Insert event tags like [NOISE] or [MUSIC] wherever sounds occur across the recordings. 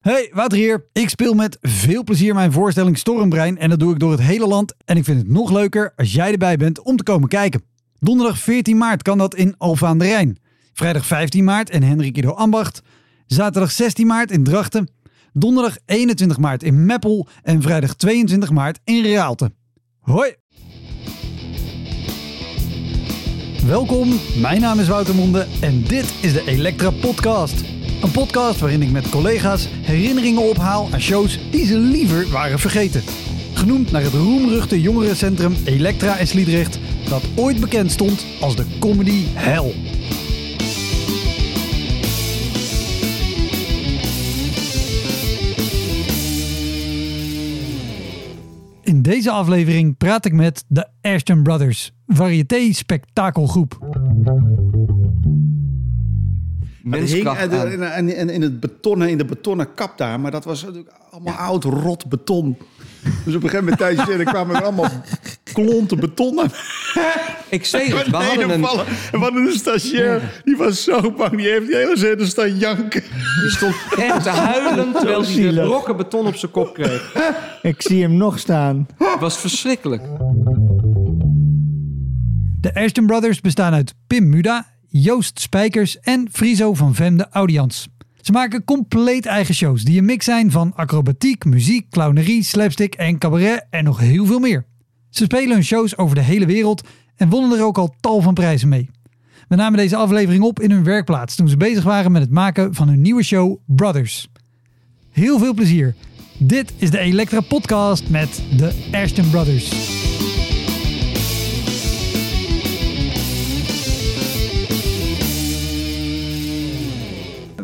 Hey, Wouter hier. Ik speel met veel plezier mijn voorstelling Stormbrein en dat doe ik door het hele land. En ik vind het nog leuker als jij erbij bent om te komen kijken. Donderdag 14 maart kan dat in Alphen aan de Rijn. Vrijdag 15 maart in Henrikido Ambacht. Zaterdag 16 maart in Drachten. Donderdag 21 maart in Meppel. En vrijdag 22 maart in Raalte. Hoi! Welkom, mijn naam is Wouter Monde en dit is de Elektra Podcast. Een podcast waarin ik met collega's herinneringen ophaal aan shows die ze liever waren vergeten. Genoemd naar het roemruchte jongerencentrum Elektra in Sliedrecht, dat ooit bekend stond als de comedy hell. In deze aflevering praat ik met de Ashton Brothers, die hing Menskracht aan. in, in, in, in het betonnen, in de betonnen kap daar. Maar dat was natuurlijk allemaal oud, rot beton. Dus op een gegeven moment tijdens er kwamen er allemaal klonten beton aan. [LAUGHS] Ik zei [LAUGHS] het, we hadden een, vallen. En we hadden een stagiair, die was zo bang. Die heeft die hele zin staan janken. die stond echt te huilen [LAUGHS] terwijl hij de brokken beton op zijn kop kreeg. Ik zie hem nog staan. Het was verschrikkelijk. De Ashton Brothers bestaan uit Pim Muda, Joost Spijkers en Friso van Vemde Audians. Ze maken compleet eigen shows die een mix zijn van acrobatiek, muziek, clownerie, slapstick en cabaret en nog heel veel meer. Ze spelen hun shows over de hele wereld en wonnen er ook al tal van prijzen mee. We namen deze aflevering op in hun werkplaats toen ze bezig waren met het maken van hun nieuwe show Brothers. Heel veel plezier. Dit is de Elektra Podcast met de Ashton Brothers.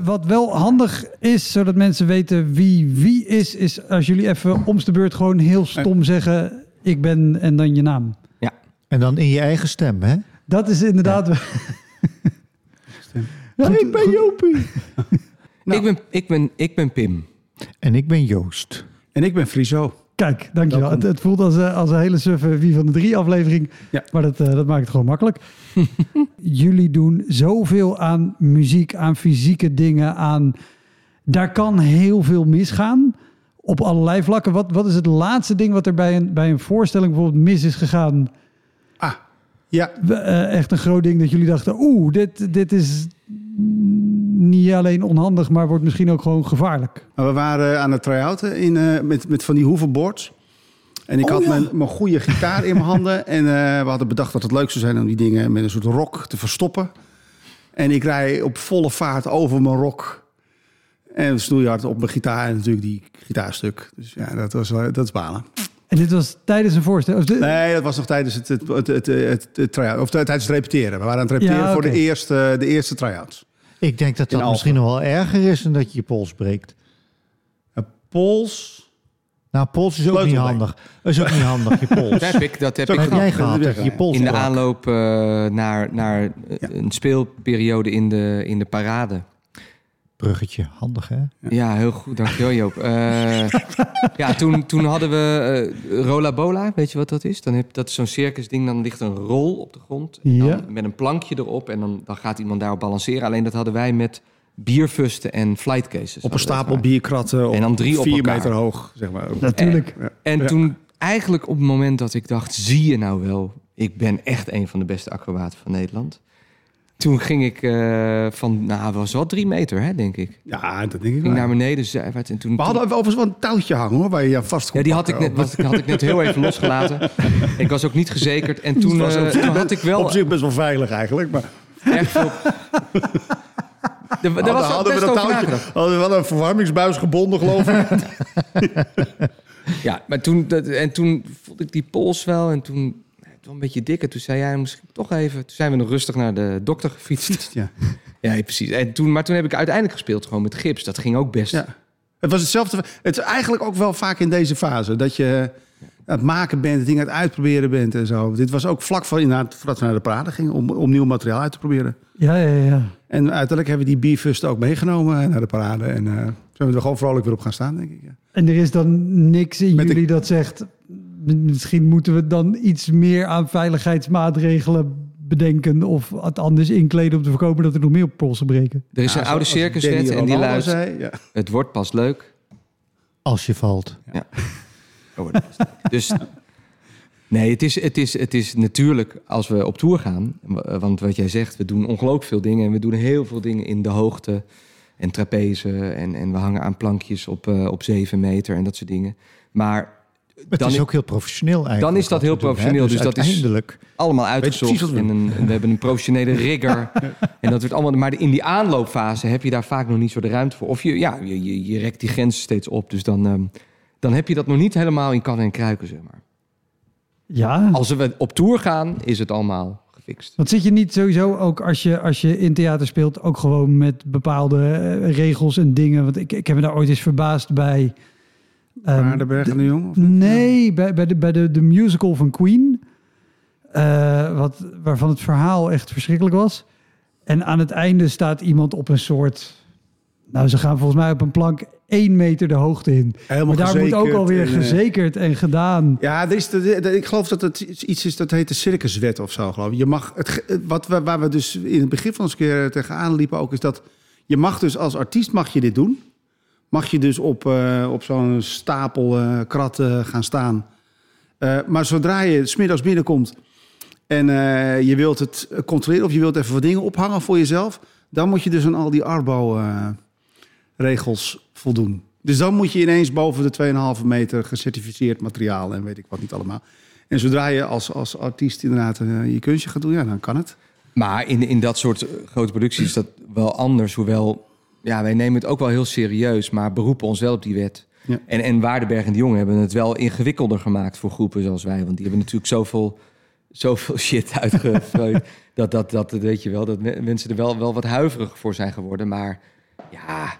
Wat wel handig is, zodat mensen weten wie wie is, is als jullie even om de beurt gewoon heel stom zeggen: ik ben en dan je naam. Ja. En dan in je eigen stem, hè? Dat is inderdaad. Ja, [LAUGHS] ik ben Jopie. [LAUGHS] Ik, ben, ik, ben, ik ben Pim. En ik ben Joost. En ik ben Friso. Kijk, dankjewel. Het, het voelt als, een- als een hele suffe wie van de drie aflevering. Ja. Maar dat, eh, dat maakt het gewoon makkelijk. [LAUGHS] Jullie doen zoveel aan muziek, aan fysieke dingen, aan... Daar kan heel veel misgaan op allerlei vlakken. Wat, wat is het laatste ding wat er bij een, bij een voorstelling bijvoorbeeld mis is gegaan? Ja. Eh, echt een groot ding dat jullie dachten... Oeh, dit, dit is niet alleen onhandig, maar wordt misschien ook gewoon gevaarlijk. We waren aan het try-outen in, eh, met, met van die hoevenboards. En ik Oh, had ja. mijn, mijn goede gitaar in mijn handen. En eh, we hadden bedacht dat het leuk zou zijn om die dingen met een soort rok te verstoppen. En ik rij op volle vaart over mijn rok. En snoeihard op mijn gitaar en natuurlijk die gitaarstuk. Dus ja, dat, was, dat is balen. En dit was tijdens een voorstelling. de- Nee, dat was nog tijdens het, het, het, het, het, het try-out. Of tijdens het repeteren. We waren aan het repeteren Ja, voor de eerste, de eerste try-outs. Ik denk dat In dat misschien nog wel erger is dan dat je je pols breekt. Een pols. Nou, pols is ook niet handig. Is ook niet handig, je pols. [LAUGHS] Dat heb ik, dat heb Zo ik Dat heb jij gehad. dat dat je pols in de aanloop eh, naar, naar eh, Ja. een speelperiode in de, in de parade. Bruggetje, handig hè? Ja, heel goed. Dankjewel Joop. Eh, [LAUGHS] ja, toen, toen hadden we eh, Rola Bola. Weet je wat dat is? Dan heb, dat is zo'n circusding. Dan ligt een rol op de grond. En dan Ja. Met een plankje erop. En dan, dan gaat iemand daarop balanceren. Alleen dat hadden wij met bierfusten en flight cases. Op een stapel bierkratten. En dan drie op vier elkaar. meter hoog, zeg maar. ook. Natuurlijk. En Ja. toen eigenlijk op het moment dat ik dacht... zie je nou wel, ik ben echt een van de beste acrobaten van Nederland. Toen ging ik eh, van, nou, was wel drie meter, hè, denk ik. Ja, dat denk ik Ging naar beneden, zijwaarts. En toen, We hadden overigens wel een touwtje hangen hoor, waar je vast kon ja, die had ik, net, wat, had ik net heel even losgelaten. [LAUGHS] Ik was ook niet gezekerd. En toen, [LAUGHS] was op toen had ik wel Op zich best wel veilig eigenlijk. Maar echt veel... [LAUGHS] Er, er was hadden, we dat touwtje, hadden we wel een verwarmingsbuis gebonden geloof ik. Ja, maar toen, dat, en toen voelde ik die pols wel. En toen, toen een beetje dik. En toen zei jij, misschien toch even... Toen zijn we nog rustig naar de dokter gefietst. ja. [LAUGHS] Ja, precies. En toen, maar toen heb ik uiteindelijk gespeeld gewoon met gips. Dat ging ook best. ja. Het was hetzelfde. Het is eigenlijk ook wel vaak in deze fase. Dat je aan het maken bent, dingen aan het uitproberen bent en zo. Dit was ook vlak voor, inderdaad, voordat we naar de parade gingen om, om nieuw materiaal uit te proberen. Ja, ja, ja. En uiteindelijk hebben we die bierfust ook meegenomen naar de parade. En eh zijn we er gewoon vrolijk weer op gaan staan, denk ik. Ja. En er is dan niks in Met de- jullie dat zegt... misschien moeten we dan iets meer aan veiligheidsmaatregelen bedenken of het anders inkleden om te voorkomen dat er nog meer polsen breken. Er is Ja, een oude circuswet en die luidt... zei, ja. Het wordt pas leuk. Als je valt. Oh, dat is- dus nee, het is, het, is, het is natuurlijk als we op tour gaan. Want wat jij zegt, we doen ongelooflijk veel dingen. En we doen heel veel dingen in de hoogte. En trapeze. En, en we hangen aan plankjes op, eh, op 7 meter en dat soort dingen. Maar Het dan is is ook heel professioneel eigenlijk. Dan is dat heel doen, professioneel, dus dat is- uiteindelijk... allemaal je uitgezocht. een, we hebben een professionele rigger. [LAUGHS] en dat wordt allemaal. Maar in die aanloopfase heb je daar vaak nog niet zo de ruimte voor. Of je, ja, je, je, je rekt die grenzen steeds op. Dus dan, ehm, dan heb je dat nog niet helemaal in kan en kruiken, zeg maar. Ja, Als we op tour gaan, is het allemaal gefixt. want zit je niet sowieso ook als je, als je in theater speelt ook gewoon met bepaalde eh, regels en dingen? Want ik, ik heb me daar ooit eens verbaasd bij. Ehm, Aardenberg en de Jong? Nee, bij, bij, de, bij de, de musical van Queen. eh, wat, waarvan het verhaal echt verschrikkelijk was. En aan het einde staat iemand op een soort... Nou, ze gaan volgens mij op een plank één meter de hoogte in. Helemaal maar daar moet ook alweer en, eh, gezekerd en gedaan. Ja, er is ik geloof dat het iets is dat heet de circuswet of zo. Geloof ik. Je mag het, ge- wat we, waar we dus in het begin van ons keer tegenaan liepen ook is dat je mag dus als artiest mag je dit doen. Mag je dus op, eh, op zo'n stapel eh kratten gaan staan. Eh, maar zodra je smiddags binnenkomt en je wilt het controleren of je wilt even wat dingen ophangen voor jezelf, dan moet je dus aan al die Arbo-regels voldoen. Dus dan moet je ineens boven de 2,5 meter gecertificeerd materiaal en weet ik wat niet allemaal. En zodra je als, als artiest inderdaad je kunstje gaat doen, ja, dan kan het. Maar in, in dat soort grote producties is dat wel anders. Hoewel, ja, wij nemen het ook wel heel serieus, maar beroepen ons wel op die wet. Ja. En, en Waardenberg en de Jonge hebben het wel ingewikkelder gemaakt voor groepen zoals wij. Want die hebben natuurlijk zoveel, zoveel [LAUGHS] shit uitgevreugd. dat, dat, dat, weet je wel, dat me- mensen er wel, wel wat huiverig voor zijn geworden. Maar ja,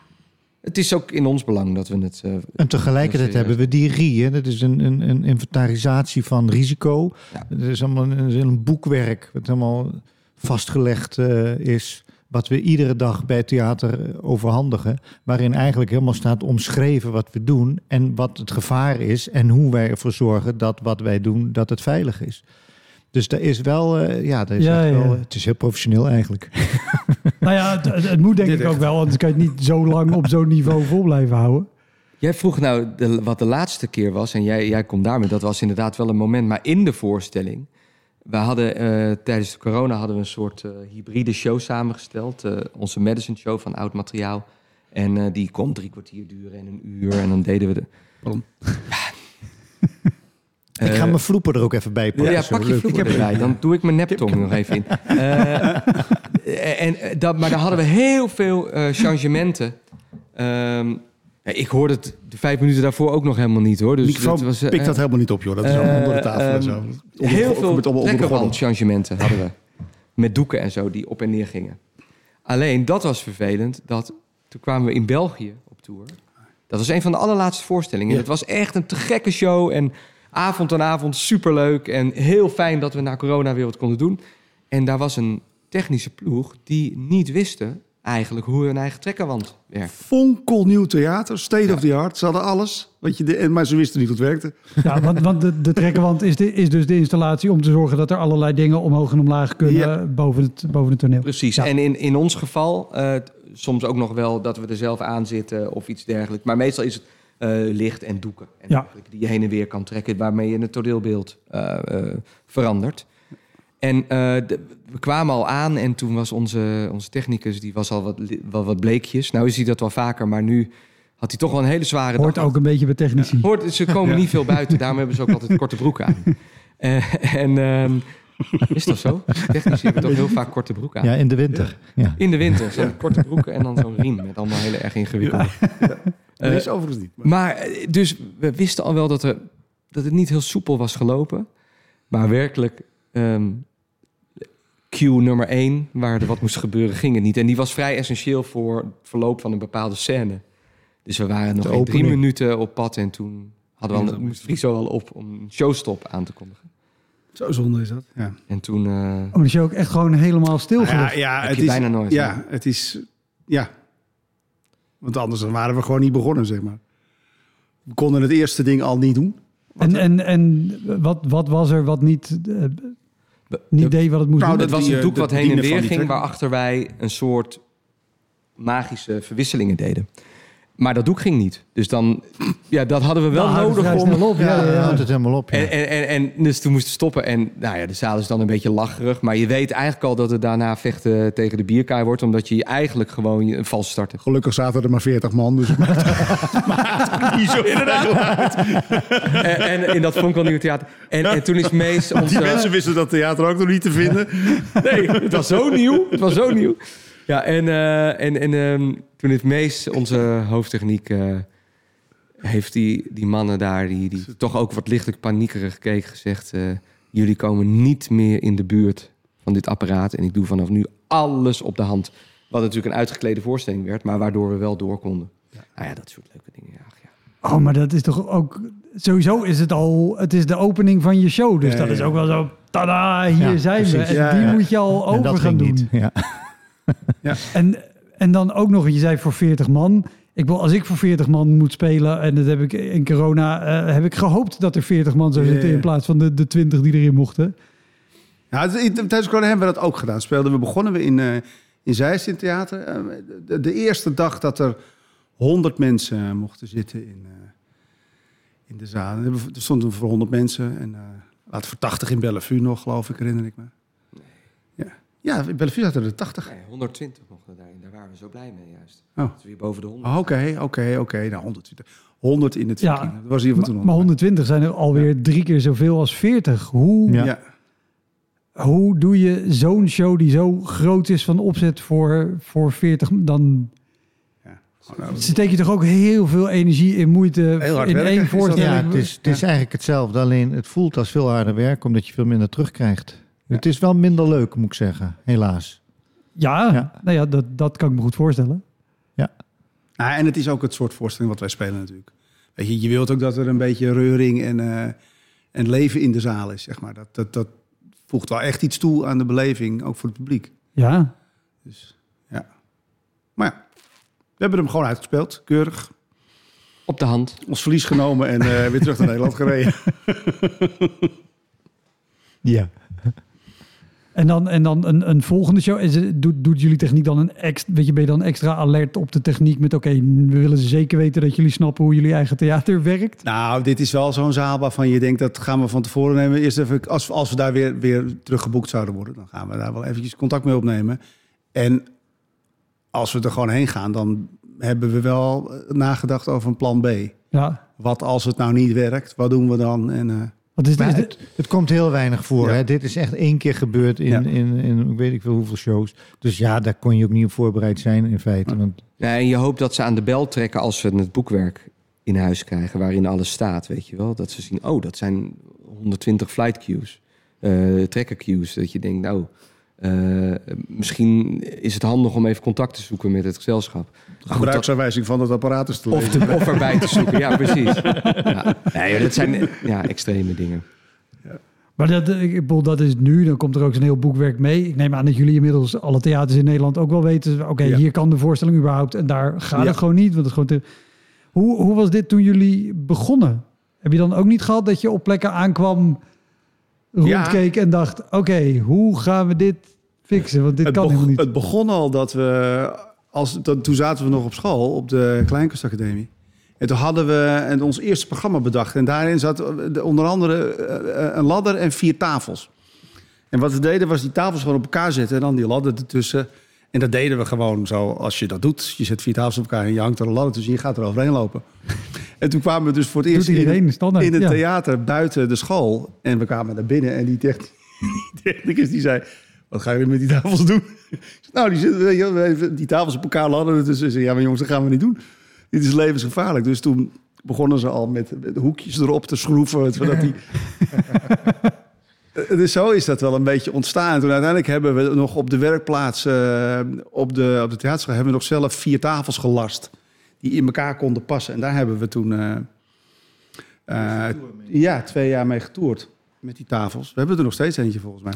het is ook in ons belang dat we het... eh, En tegelijkertijd hebben we die RI. Hè? Dat is een, een, een inventarisatie van risico. Ja. Dat is allemaal een, een boekwerk wat helemaal vastgelegd eh, is. Wat we iedere dag bij theater eh, overhandigen. Waarin eigenlijk helemaal staat omschreven wat we doen. En wat het gevaar is. En hoe wij ervoor zorgen dat wat wij doen, dat het veilig is. Dus daar is wel, eh, ja, daar is Ja, echt ja. wel, het is heel professioneel eigenlijk. [LAUGHS] Nou ja, het, het- het moet denk Dit ik echt. ook wel, anders kan je het niet zo lang op zo'n niveau vol blijven houden. Jij vroeg nou de, wat de laatste keer was, en jij, jij komt daarmee. Dat was inderdaad wel een moment, maar in de voorstelling. We hadden eh, tijdens de corona hadden we een soort eh, hybride show samengesteld. eh, onze medicine show van oud materiaal. En die kon drie kwartier duren en een uur. En dan deden we de. Pardon. [LAUGHS] ik ga mijn vloepen er ook even bij pakken. ja, pak je leuk. vloeken erbij. Dan doe ik mijn neptong nog even in. [LAUGHS] En, dat, maar daar hadden we heel veel changementen. Ehm, ja, ik hoorde het de vijf minuten daarvoor ook nog helemaal niet hoor. Dus microfoon het was, eh, pikt dat helemaal niet op, joh. Dat is allemaal eh, onder de tafel en ehm, zo. Onder- heel veel met allemaal [LAUGHS] hadden we. Met doeken en zo die op en neer gingen. Alleen dat was vervelend. Dat, toen kwamen we in België op tour. Dat was een van de allerlaatste voorstellingen. Ja. Het was echt een te gekke show. En avond aan avond superleuk. En heel fijn dat we na corona weer wat konden doen. En daar was een technische ploeg die niet wisten eigenlijk hoe hun eigen trekkerwand werkt. Fonkelnieuw theater, state of the art. Ze hadden alles, weet je, de, en, maar ze wisten niet hoe het werkte. Ja, want, want de, de trekkerwand is, de, is dus de installatie om te zorgen dat er allerlei dingen omhoog en omlaag kunnen Ja. boven, het, boven het toneel. Precies. Ja. En in, in ons geval, eh, soms ook nog wel dat we er zelf aan zitten of iets dergelijks. Maar meestal is het eh, licht en doeken en die je heen en weer kan trekken, waarmee je het toneelbeeld eh, eh, verandert. En eh, de- we kwamen al aan en toen was onze, onze technicus, die was al wat, wel wat bleekjes. Nou is hij dat wel vaker, maar nu had hij toch wel een hele zware Hoort dag. ook een beetje bij technici. Hoort, ze komen niet veel buiten, daarom hebben ze ook altijd korte broeken aan. [LAUGHS] Eh, en ehm, is dat zo? Technici hebben toch heel vaak korte broeken aan. Ja, in de winter. Ja. In de winter, zo'n korte broeken en dan zo'n riem met allemaal hele erg ingewikkelde. Dat Eh, is overigens niet. Maar- maar eh, dus we wisten al wel dat, er, dat het niet heel soepel was gelopen. Maar werkelijk, ehm cue nummer één, waar er wat moest gebeuren, ging het niet. En die was vrij essentieel voor het verloop van een bepaalde scène. Dus we waren nog drie minuten op pad en toen hadden we Ja, al, moest Friso al op om een showstop aan te kondigen. Zo zonde is dat. Ja, En toen... eh, Oh, dus je ook echt gewoon helemaal stilgelegd. ja, ja Heb het je is bijna nooit, Ja, het is. Ja. Want anders dan waren we gewoon niet begonnen, zeg maar. We konden het eerste ding al niet doen. En, en, en wat, wat was er wat niet... eh, niet deed wat het moest Nou, doen? Het was een eh, doek wat heen en weer ging, waarachter wij een soort magische verwisselingen deden. Maar dat doek ging niet. Dus dan, ja, dat hadden we wel Nou, nodig om. op. Ja, Ja, ja, ja, ja. houdt het helemaal op. Ja. En, en, en, en dus toen moesten we stoppen. En nou ja, de zaal is dan een beetje lacherig. Maar je weet eigenlijk al dat het daarna vechten tegen de bierkaai wordt. Omdat je eigenlijk gewoon een vals start hebt. Gelukkig zaten er maar 40 man, dus [LAUGHS] het maakt, maakt niet zo inderdaad. En, en in dat Theater. En, en toen is Mees [LAUGHS] onze... Die mensen wisten dat theater ook nog niet te vinden. Nee, het was zo nieuw. Het was zo nieuw. Ja, en, eh, en, en ehm, toen heeft Mees, onze hoofdtechniek... eh, heeft die, die mannen daar, die, die toch ook wat lichtelijk paniekerig keken, gezegd... eh, jullie komen niet meer in de buurt van dit apparaat. En ik doe vanaf nu alles op de hand. Wat natuurlijk een uitgeklede voorstelling werd, maar waardoor we wel door konden. Nou ja, dat soort leuke dingen. Ja, ach ja. Oh, maar dat is toch ook... Sowieso is het al... Het is de opening van je show. Dus Ja, dat ja. is ook wel zo... Tada, hier Ja, zijn we. En Ja, die ja. moet je al over gaan doen. niet. Ja. [LAUGHS] En, en dan ook nog, je zei voor 40 man. Ik wil, als ik voor 40 man moet spelen, en dat heb ik in corona, eh, heb ik gehoopt dat er 40 man zou Ja, zitten ja. in plaats van de, de 20 die erin mochten. Ja, tijdens corona hebben we dat ook gedaan. Speelden we begonnen we in, eh in Zeist in theater. Eh, de, de eerste dag dat er 100 mensen mochten zitten in, in de zaal. Er stonden voor 100 mensen en laten voor 80 in Bellevue nog, geloof ik, herinner ik me. Ja, ja in Bellevue zaten er 80. Nee, 120 mochten daarin. Daar waren we zo blij mee juist. Oh. Dat we weer boven de 100. Oh, Oké, oké, oké. Nou, 120. 100 in het Ja. Dat was hier van Maar, toen maar 120 zijn er alweer drie keer zoveel als 40. Hoe, Ja. Ja. hoe doe je zo'n show die zo groot is van opzet voor, voor 40? Dan ja. Oh, nou, steek je toch ook heel veel energie in moeite Heel hard in werken, één voorstelling. Ja, het is, het is eigenlijk hetzelfde. Alleen het voelt als veel harder werk, omdat je veel minder terugkrijgt. Het is wel minder leuk, moet ik zeggen. Helaas. Ja, Ja. Nou ja dat, dat kan ik me goed voorstellen. Nou, en het is ook het soort voorstelling wat wij spelen natuurlijk. Weet je, je wilt ook dat er een beetje reuring en, eh, en leven in de zaal is, zeg maar. Dat, dat, dat voegt wel echt iets toe aan de beleving, ook voor het publiek. Ja, Dus, ja. Maar ja, we hebben hem gewoon uitgespeeld, keurig. Op de hand. Ons verlies genomen en eh, weer terug naar [LAUGHS] Nederland gereden. Ja. En dan, en dan een, een volgende show. Is doet, doet jullie techniek dan een extra... Weet je, ben je dan extra alert op de techniek met... Oké, we willen zeker weten dat jullie snappen hoe jullie eigen theater werkt. Nou, dit is wel zo'n zaal waarvan je denkt, dat gaan we van tevoren nemen. Eerst even, als, als we daar weer, weer teruggeboekt zouden worden, dan gaan we daar wel eventjes contact mee opnemen. En als we er gewoon heen gaan, dan hebben we wel eh, nagedacht over een plan B. Ja, Wat als het nou niet werkt, wat doen we dan? En, eh, is het, komt heel weinig voor. Ja. Hè? Dit is echt één keer gebeurd in, Ja. in, in ik weet ik veel hoeveel shows. Dus ja, daar kon je ook niet op voorbereid zijn in feite. Want Ja, en je hoopt dat ze aan de bel trekken als ze het boekwerk in huis krijgen, waarin alles staat, weet je wel. Dat ze zien, oh, dat zijn 120 flight queues, eh trekker queues. Dat je denkt, nou, eh, misschien is het handig om even contact te zoeken met het gezelschap. Maar goed, dat- gebruiksaanwijzing van het apparaat is te of, te, of erbij te zoeken, ja, precies. [LAUGHS] Ja, nee, dat zijn ja, extreme dingen. Maar dat, ik bedoel, dat is nu. Dan komt er ook zo'n heel boekwerk mee. Ik neem aan dat jullie inmiddels alle theaters in Nederland ook wel weten. Oké, Ja. hier kan de voorstelling überhaupt. En daar gaat Ja. het gewoon niet. Want het gewoon te... hoe, hoe was dit toen jullie begonnen? Heb je dan ook niet gehad dat je op plekken aankwam, rondkeek en dacht... Oké, hoe gaan we dit fixen? Want dit het, kan helemaal niet. het begon al dat we, als, dat, toen zaten we nog op school, op de Kleinkunstacademie. En toen hadden we een, ons eerste programma bedacht. En daarin zat eh, de- onder andere eh, een ladder en vier tafels. En wat we deden was die tafels gewoon op elkaar zetten en dan die ladder ertussen. En dat deden we gewoon zo als je dat doet. Je zet vier tafels op elkaar en je hangt er een ladder tussen en je gaat er overheen lopen. [LAUGHS] En toen kwamen we dus voor het eerst in, in het ja. theater buiten de school. En we kwamen naar binnen en die, [LAUGHS] die technicus die zei... Wat gaan jullie met die tafels doen? [LAUGHS] Nou, die, zitten, je die tafels op elkaar ladder. Dus ze zei, ja, maar jongens, dat gaan we niet doen. Dit is levensgevaarlijk. Dus toen begonnen ze al met, met hoekjes erop te schroeven. Zodat die... Eh, dus zo is dat wel een beetje ontstaan. En toen uiteindelijk hebben we nog op de werkplaats, eh, op, de, op de theaterschool, hebben we nog zelf vier tafels gelast. Die in elkaar konden passen. En daar hebben we toen eh, eh, ja, twee jaar mee getoerd. Met die tafels. We hebben er nog steeds eentje volgens mij.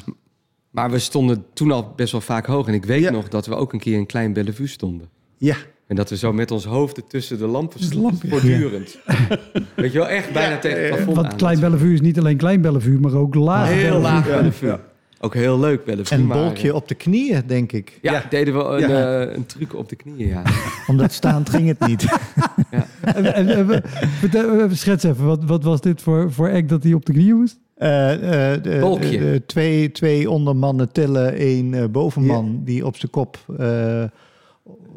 Maar we stonden toen al best wel vaak hoog. En ik weet Ja. nog dat we ook een keer in Klein Bellevue stonden. Ja, En dat we zo met ons hoofden tussen de lampen stonden. Voortdurend. [LAUGHS] Weet je wel, echt bijna Ja, tegen het plafond Want aan. Klein Bellevue is niet alleen Klein Bellevue, maar ook laag. Heel Bellevue. laag Bellevue. ja. Ook heel leuk eens. En maar, bolkje eh, op de knieën, denk ik. Ja, Ja. deden we een, Ja. eh, een truc op de knieën, ja. [LAUGHS] Omdat staand ging het niet. [LAUGHS] En, en, en we- vertel- we- schets even, wat, wat was dit voor, voor act dat hij op de knieën moest? Eh, eh, de- Bolkje. de- de twee, twee ondermannen tillen, één eh, bovenman die op zijn kop, eh,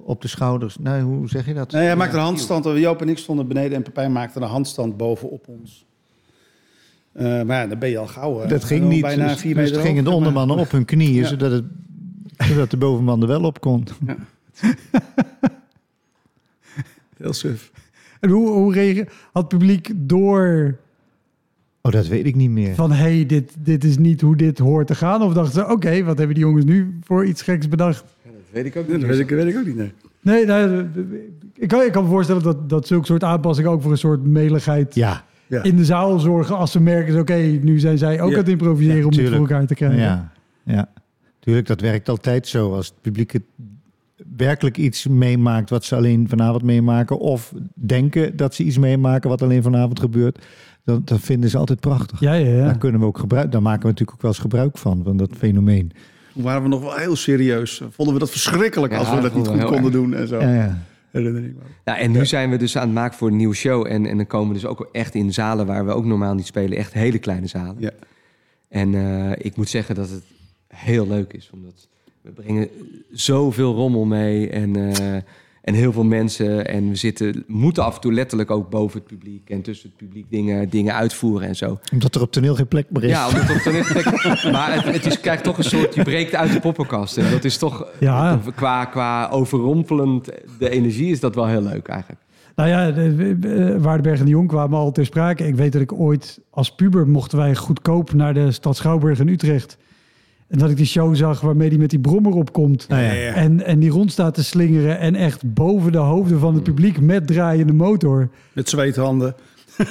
op de schouders. Nou, hoe zeg je dat? Nee, hij maakte een handstand. Joop en ik stonden beneden en Pepijn maakte een handstand bovenop ons. Eh, maar ja, dan ben je al gauw. eh, dat ging niet. Bijna dus, vier dus meter het gingen de ondermannen op hun knieën, Ja. zodat, het, zodat de bovenman er wel op kon. [LAUGHS] Heel suf. En hoe, hoe reageerde had het publiek door Oh, dat weet ik niet meer. van hey, dit, dit is niet hoe dit hoort te gaan? Of dachten ze, oké, wat hebben die jongens nu voor iets geks bedacht? Dat weet ik ook Dat weet ik, weet ik ook niet. Nee. Nee, nou, ik, kan, ik kan me voorstellen dat, dat zulke soort aanpassingen ook voor een soort meligheid Ja, Ja. in de zaal zorgen. Als ze merken, oké, nu zijn zij ook Ja. aan het improviseren Ja, om het voor elkaar te krijgen. ja, ja. Tuurlijk, dat werkt altijd zo. Als het publiek het werkelijk iets meemaakt wat ze alleen vanavond meemaken... of denken dat ze iets meemaken wat alleen vanavond gebeurt... dan, dan vinden ze altijd prachtig. Ja, ja, ja. Daar kunnen we ook gebruik, daar maken we natuurlijk ook wel eens gebruik van, van dat fenomeen. Toen waren we nog wel heel serieus. Vonden we dat verschrikkelijk Ja, als we dat niet goed konden doen en zo. Ja, en nu zijn we dus aan het maken voor een nieuwe show. En, en dan komen we dus ook echt in zalen waar we ook normaal niet spelen. Echt hele kleine zalen. Ja. En eh, ik moet zeggen dat het heel leuk is. Omdat we brengen zoveel rommel mee. En, eh, en heel veel mensen. En we zitten, moeten af en toe letterlijk ook boven het publiek. En tussen het publiek dingen, dingen uitvoeren en zo. Omdat er op toneel geen plek meer is. Ja, omdat het toneel- [LAUGHS] maar het, het is, krijgt toch een soort... Je breekt uit de poppenkast. En dat is toch... Ja. Qua, qua overrompelend de energie is dat wel heel leuk eigenlijk. Nou ja, de, Waardenberg en de Jong kwamen al ter sprake. Ik weet dat ik ooit als puber mochten wij goedkoop naar de stad Schouwburg in Utrecht. En dat ik die show zag waarmee die met die brommer opkomt. Ja. Ja, ja. En, en die rond staat te slingeren. En echt boven de hoofden van het publiek met draaiende motor. Met zweethanden. [LAUGHS]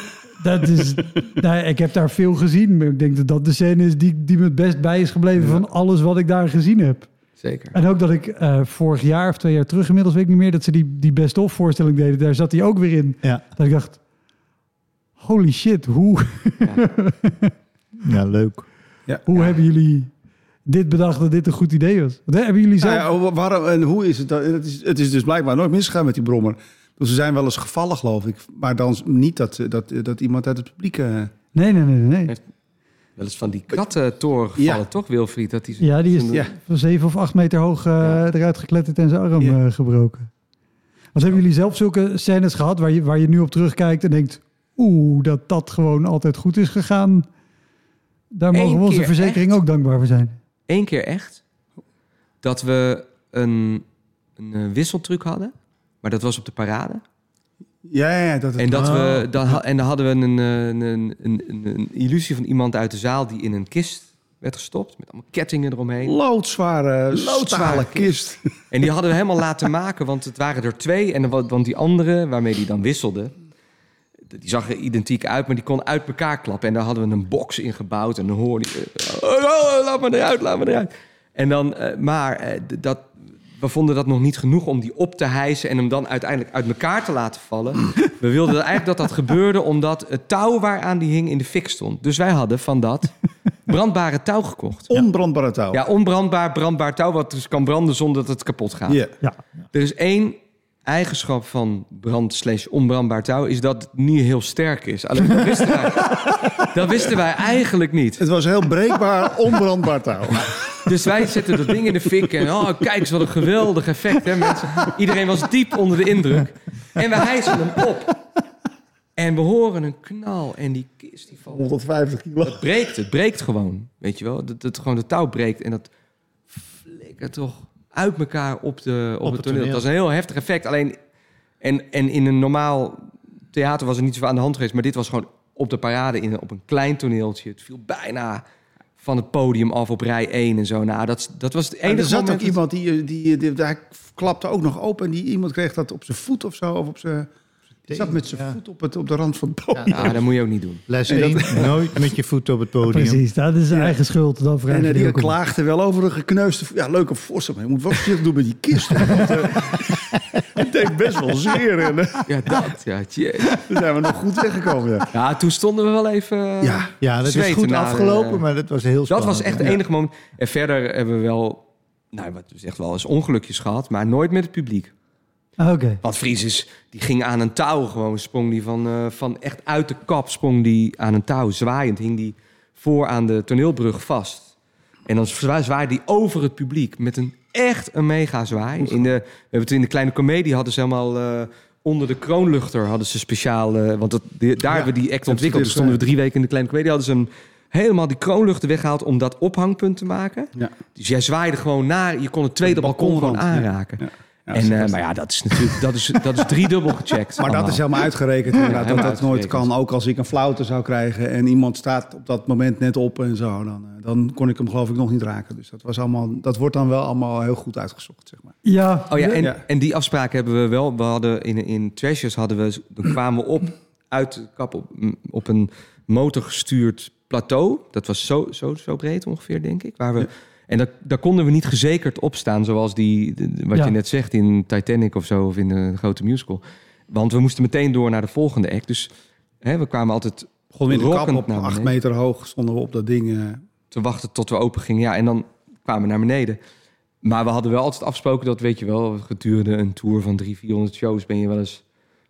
Dat is, nou, ik heb daar veel gezien. Maar ik denk dat dat de scène is die, die me het best bij is gebleven van alles wat ik daar gezien heb. Zeker. En ook dat ik eh, vorig jaar of twee jaar terug inmiddels, weet ik niet meer, dat ze die, die best-of voorstelling deden. Daar zat hij ook weer in. Ja. Dat ik dacht, holy shit, hoe, ja, [LAUGHS] leuk. Ja. hoe hebben jullie dit bedacht dat dit een goed idee was? Wat, hè, hebben jullie zelf... Nou ja, waarom en hoe is het? dan? Het is, het is dus blijkbaar nooit misgegaan met die brommer. Dus ze zijn wel eens gevallen, geloof ik. Maar dan niet dat, dat, dat iemand uit het publiek... eh, Nee, nee, nee, nee. Wel eens van die kattentoren gevallen, Ja. toch, Wilfried? Dat die, Ja, die is Ja. van zeven of acht meter hoog eh, Ja. eruit gekletterd en zijn arm Ja. eh, gebroken. Wat hebben jullie zelf zulke scènes gehad waar je, waar je nu op terugkijkt en denkt... Oeh, dat dat gewoon altijd goed is gegaan. Daar mogen Eén we onze keer verzekering echt? ook dankbaar voor zijn. Eén keer echt dat we een, een eh, wisseltruc hadden. Maar dat was op de parade. ja, ja, ja, dat het, En, dat Oh. we, dan, ha- en dan hadden we een, eh, een, een, een, een illusie van iemand uit de zaal die in een kist werd gestopt. Met allemaal kettingen eromheen. Loodzware, Loodzware kist. En die hadden we helemaal laten maken, want het waren er twee. En dan, wa- want die andere, waarmee die dan wisselde, die zag er identiek uit, maar die kon uit elkaar klappen. En daar hadden we een box in gebouwd. En dan hoorde je, oh, oh, laat me eruit, laat me eruit. En dan, eh, maar eh, dat, we vonden dat nog niet genoeg om die op te hijsen en hem dan uiteindelijk uit elkaar te laten vallen. We wilden eigenlijk dat dat gebeurde omdat het touw waaraan die hing in de fik stond. Dus wij hadden van dat brandbare touw gekocht. Onbrandbare touw. Ja, onbrandbaar, brandbaar touw, wat dus kan branden zonder dat het kapot gaat. Ja. Ja. Er is één eigenschap van brand slash onbrandbaar touw... is dat het niet heel sterk is. Alleen dat wisten wij, [LAUGHS] dat wisten wij eigenlijk niet. Het was heel breekbaar, onbrandbaar touw. Dus wij zetten dat ding in de fik en... oh, kijk eens wat een geweldig effect, hè mensen. Iedereen was diep onder de indruk. En we hijsen hem op. En we horen een knal en die kist die valt 150 kilo. het breekt, het breekt gewoon. Weet je wel? Dat, dat gewoon de touw breekt en dat flikkert toch uit elkaar op, de, op, het het toneel. toneel. Dat is een heel heftig effect. Alleen, en, en in een normaal theater was er niet zoveel aan de hand geweest, maar dit was gewoon op de parade in, op een klein toneeltje. Het viel bijna van het podium af op rij 1 en zo. Nou, dat, dat was het En enige er zat moment ook iemand die, die, die, hij klapte ook nog open en die iemand kreeg dat op zijn voet of zo, of op zijn Die zat met zijn Ja. voet op, het, op de rand van het podium. Ah, dat moet je ook niet doen. Les Nee, 1, [LAUGHS] nooit met je voet op het podium. Precies, dat is zijn eigen schuld. Dan En eh, die die klaagde wel over een gekneusde... Ja, leuke voorstel, maar je moet wel voorzichtig doen met die kist. eh, [LAUGHS] het deed best wel zeer. En uh, Ja, dat. Ja, toen zijn we nog goed weggekomen. Ja. ja, toen stonden we wel even... eh, Ja. Ja, dat is goed naar, afgelopen, maar dat was heel Dat spannend. was echt het Ja. enige moment. En verder hebben we wel... Nou, wat dus echt wel eens ongelukjes gehad, maar nooit met het publiek. Ah, Oké. Want Fries is, die ging aan een touw gewoon, sprong die van, eh, van echt uit de kap, sprong die aan een touw, zwaaiend, hing die voor aan de toneelbrug vast. En dan zwa- zwaaide die over het publiek met een echt een mega zwaai. In de, we hebben het in de kleine komedie hadden ze helemaal eh, onder de kroonluchter hadden ze speciaal, eh, want dat, die- daar hebben we die act ontwikkeld. dit, Dus stonden we drie weken in de kleine komedie, hadden ze hem helemaal die kroonluchter weggehaald om dat ophangpunt te maken. Ja. Dus jij zwaaide gewoon naar, je kon het tweede balkon gewoon aanraken. Ja. Ja, en, eh, maar ja, dat is natuurlijk dat is, dat is driedubbel gecheckt. [LAUGHS] Maar dat is helemaal uitgerekend inderdaad, dat helemaal dat nooit kan. Ook als ik een flauwte zou krijgen en iemand staat op dat moment net op en zo... dan, eh, dan kon ik hem geloof ik nog niet raken. Dus dat, was allemaal, dat wordt dan wel allemaal heel goed uitgezocht, zeg maar. Ja, Oh ja, en, Ja. en die afspraak hebben we wel. We hadden in, in Treasures hadden we, dan kwamen we op uit de kap op, op een motorgestuurd plateau. Dat was zo, zo, zo breed ongeveer, denk ik. Waar we, En dat, daar konden we niet gezekerd op staan, zoals die, wat Ja. je net zegt in Titanic of zo, of in de grote musical. Want we moesten meteen door naar de volgende act. Dus hè, we kwamen altijd Gewoon in de kap op naar acht meter hoog stonden we op dat ding. eh. te wachten tot we open gingen. Ja, en dan kwamen we naar beneden. Maar we hadden wel altijd afgesproken dat, weet je wel, gedurende een tour van 300, 400 shows ben je wel eens,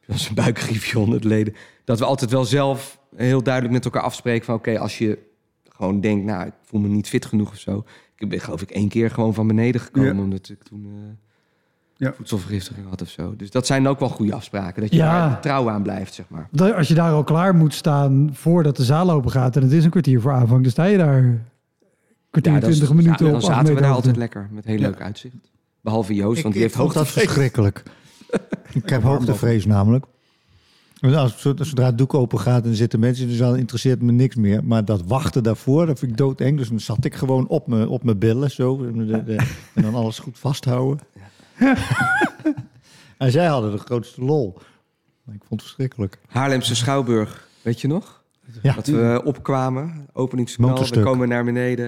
eens een buikgriepje 100 leden. Dat we altijd wel zelf heel duidelijk met elkaar afspreken van, oké, als je gewoon denkt, nou, ik voel me niet fit genoeg of zo. Ik ben geloof ik één keer gewoon van beneden gekomen, Ja. omdat ik toen eh Ja. voedselvergiftiging had of zo. Dus dat zijn ook wel goede afspraken, dat je Ja. daar trouw aan blijft, zeg maar. Dat- Als je daar al klaar moet staan voordat de zaal open gaat en het is een kwartier voor aanvang, dan sta je daar een kwartier, Ja, dat is- twintig minuten ja, op dan zaten we daar altijd lekker, met heel Ja. leuk uitzicht. Behalve Joost, Ik, want die ik heeft dat hoogtevrees. verschrikkelijk. ik heb hoogtevrees namelijk. Als, zodra het doek open gaat en er zitten mensen in de zaal, interesseert me niks meer. Maar dat wachten daarvoor, dat vind ik doodeng. Dus dan zat ik gewoon op mijn, op mijn billen zo. En, de- de- en dan alles goed vasthouden. [LAUGHS] en zij hadden de grootste lol. Ik vond het verschrikkelijk. Haarlemse Schouwburg, weet je nog? Ja, Dat we opkwamen, openingsknal, we komen naar beneden.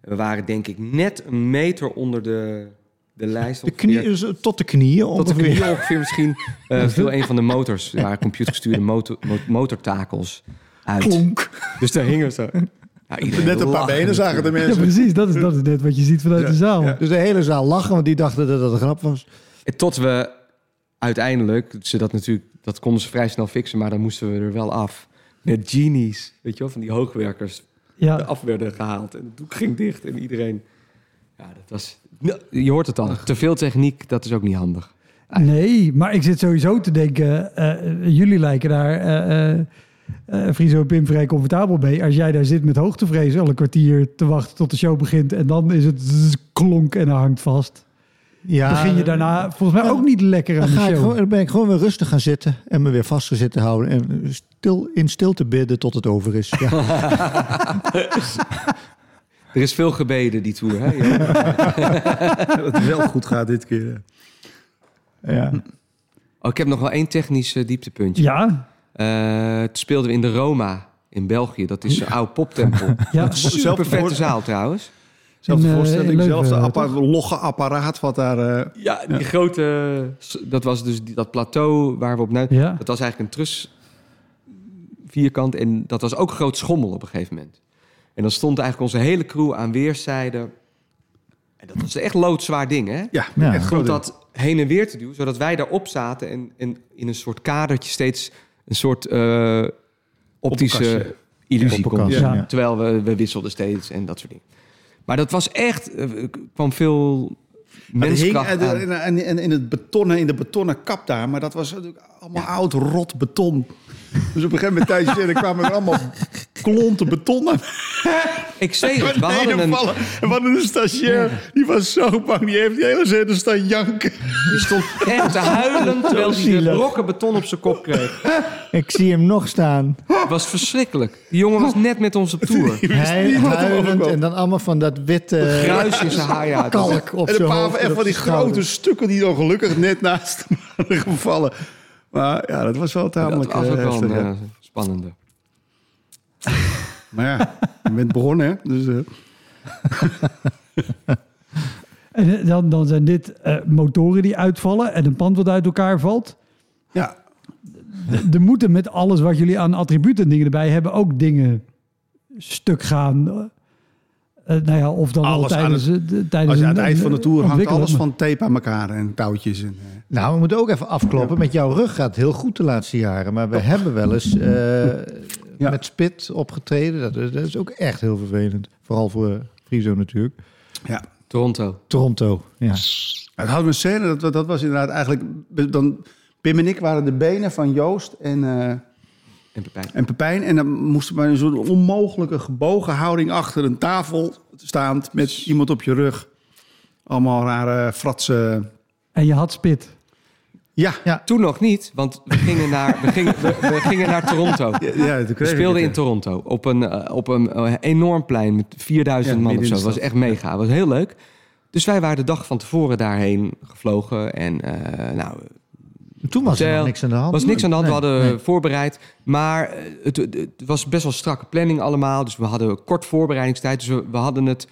En We waren denk ik net een meter onder de, de lijst. de ongeveer. knie, is tot de knieën Tot de ongeveer. knieën ongeveer misschien. eh [LAUGHS] viel een van de motors, ja, computergestuurde motor, mo- motortakels uit. Klonk. Dus daar hingen ze. Net een paar benen zagen de natuurlijk. Ja, mensen. precies. Dat is, dat is net wat je ziet vanuit de zaal. ja. Dus de hele zaal lachen, want die dachten dat dat een grap was. En Tot we uiteindelijk, ze dat natuurlijk, dat konden ze vrij snel fixen, maar dan moesten we er wel af. Met genies, weet je wel, van die hoogwerkers Ja. af werden gehaald. En het doek ging dicht en iedereen... Ja, dat was... Nou, Je hoort het al. Te veel techniek, dat is ook niet handig. Nee, maar ik zit sowieso te denken, eh, jullie lijken daar, eh eh eh, Friso en Pim, vrij comfortabel mee. Als jij daar zit met hoogtevrees al een kwartier te wachten tot de show begint en dan is het zzz, klonk en hij hangt vast. Ja, Begin je daarna volgens mij ja, ook niet lekker aan Dan, de ga ik show. gewoon, dan ben ik gewoon weer rustig gaan zitten en me weer vastgezet te houden. En stil, in stilte bidden tot het over is. Ja. [LAUGHS] [LAUGHS] Er is veel gebeden, die tour. Hè? [LAUGHS] Dat het wel goed gaat dit keer. ja. Oh, ik heb nog wel één technisch eh, dieptepuntje. Ja, Eh, toen speelden we in de Roma in België. Dat is een oude poptempel. [LAUGHS] ja. Super vette zaal trouwens. Zelfde In, eh, in voorstelling, Leuven, zelfde appa- logge apparaat wat daar... eh, Ja, die grote... Dat was dus die- dat plateau waar we op... nu- Ja. Dat was eigenlijk een trus vierkant. En dat was ook een groot schommel op een gegeven moment. En dan stond eigenlijk onze hele crew aan weerszijden. En dat was echt loodzwaar ding, hè? ja, Ja. echt Om groot. dat heen en weer te doen, zodat wij daarop zaten en, en in een soort kadertje steeds een soort eh, optische illusie kon. ja. ja. Terwijl we, we wisselden steeds en dat soort dingen. Maar dat was echt, eh, kwam veel hing, menskracht aan. en, en, en in, het betonnen, in de betonnen kap daar. Maar dat was natuurlijk allemaal oud, rot beton. Dus op een gegeven moment tijdens er kwamen er allemaal klonten beton aan. [LAUGHS] Ik zei het, we hadden een, vallen. En we hadden een stagiair, die was zo bang. Die heeft die hele zin staan janken. die stond echt te huilen terwijl hij de brokken beton op zijn kop kreeg. [LAUGHS] Ik zie hem nog staan. Het was verschrikkelijk. Die jongen was net met ons op tour. Hij huilend en dan allemaal van dat witte Gruis in zijn haar. Ja, kalk op En een zijn paar hoofd. van, en die zijn grote stukken die dan gelukkig net naast hem waren gevallen. Maar ja, dat was wel Dat tamelijk was ook eh, wel een heftig, ja. eh, spannende. [LAUGHS] Maar ja, je bent begonnen, hè? Dus, eh, [LAUGHS] En dan, dan zijn dit eh, motoren die uitvallen en een pand wat uit elkaar valt. ja, Er moeten met alles wat jullie aan attributen en dingen erbij hebben ook dingen stuk gaan. Eh, nou ja, of dan al Alles aan tijdens, het- de, tijdens als je aan het eind van de tour hangt alles van tape aan elkaar en touwtjes. En, eh, Nou, we moeten ook even afkloppen. Met jouw rug gaat heel goed de laatste jaren. Maar we hebben wel eens eh, Ja. met spit opgetreden. Dat is, dat is ook echt heel vervelend. Vooral voor Friso natuurlijk. ja. Toronto. Toronto, ja. Het had een scène, dat, dat was inderdaad eigenlijk... Dan, Pim en ik waren de benen van Joost en, eh, En Pepijn. en Pepijn. En dan moesten we in zo'n onmogelijke gebogen houding achter een tafel staand... met iemand op je rug. Allemaal rare fratsen. En je had spit. Ja, Toen nog niet, want we gingen naar, we gingen, we, we gingen naar Toronto. ja, ja We speelden in. Toronto op een, eh, op een eh, enorm plein met 4000 Ja, man of zo. de was echt mega. Het was heel leuk. Dus wij waren de dag van tevoren daarheen gevlogen. En eh, nou, Toen was er nog niks aan de hand. was niks aan de hand. Nee, we hadden nee. voorbereid. Maar eh, het, was best wel strakke planning allemaal. Dus we hadden kort voorbereidingstijd. Dus we, we hadden het...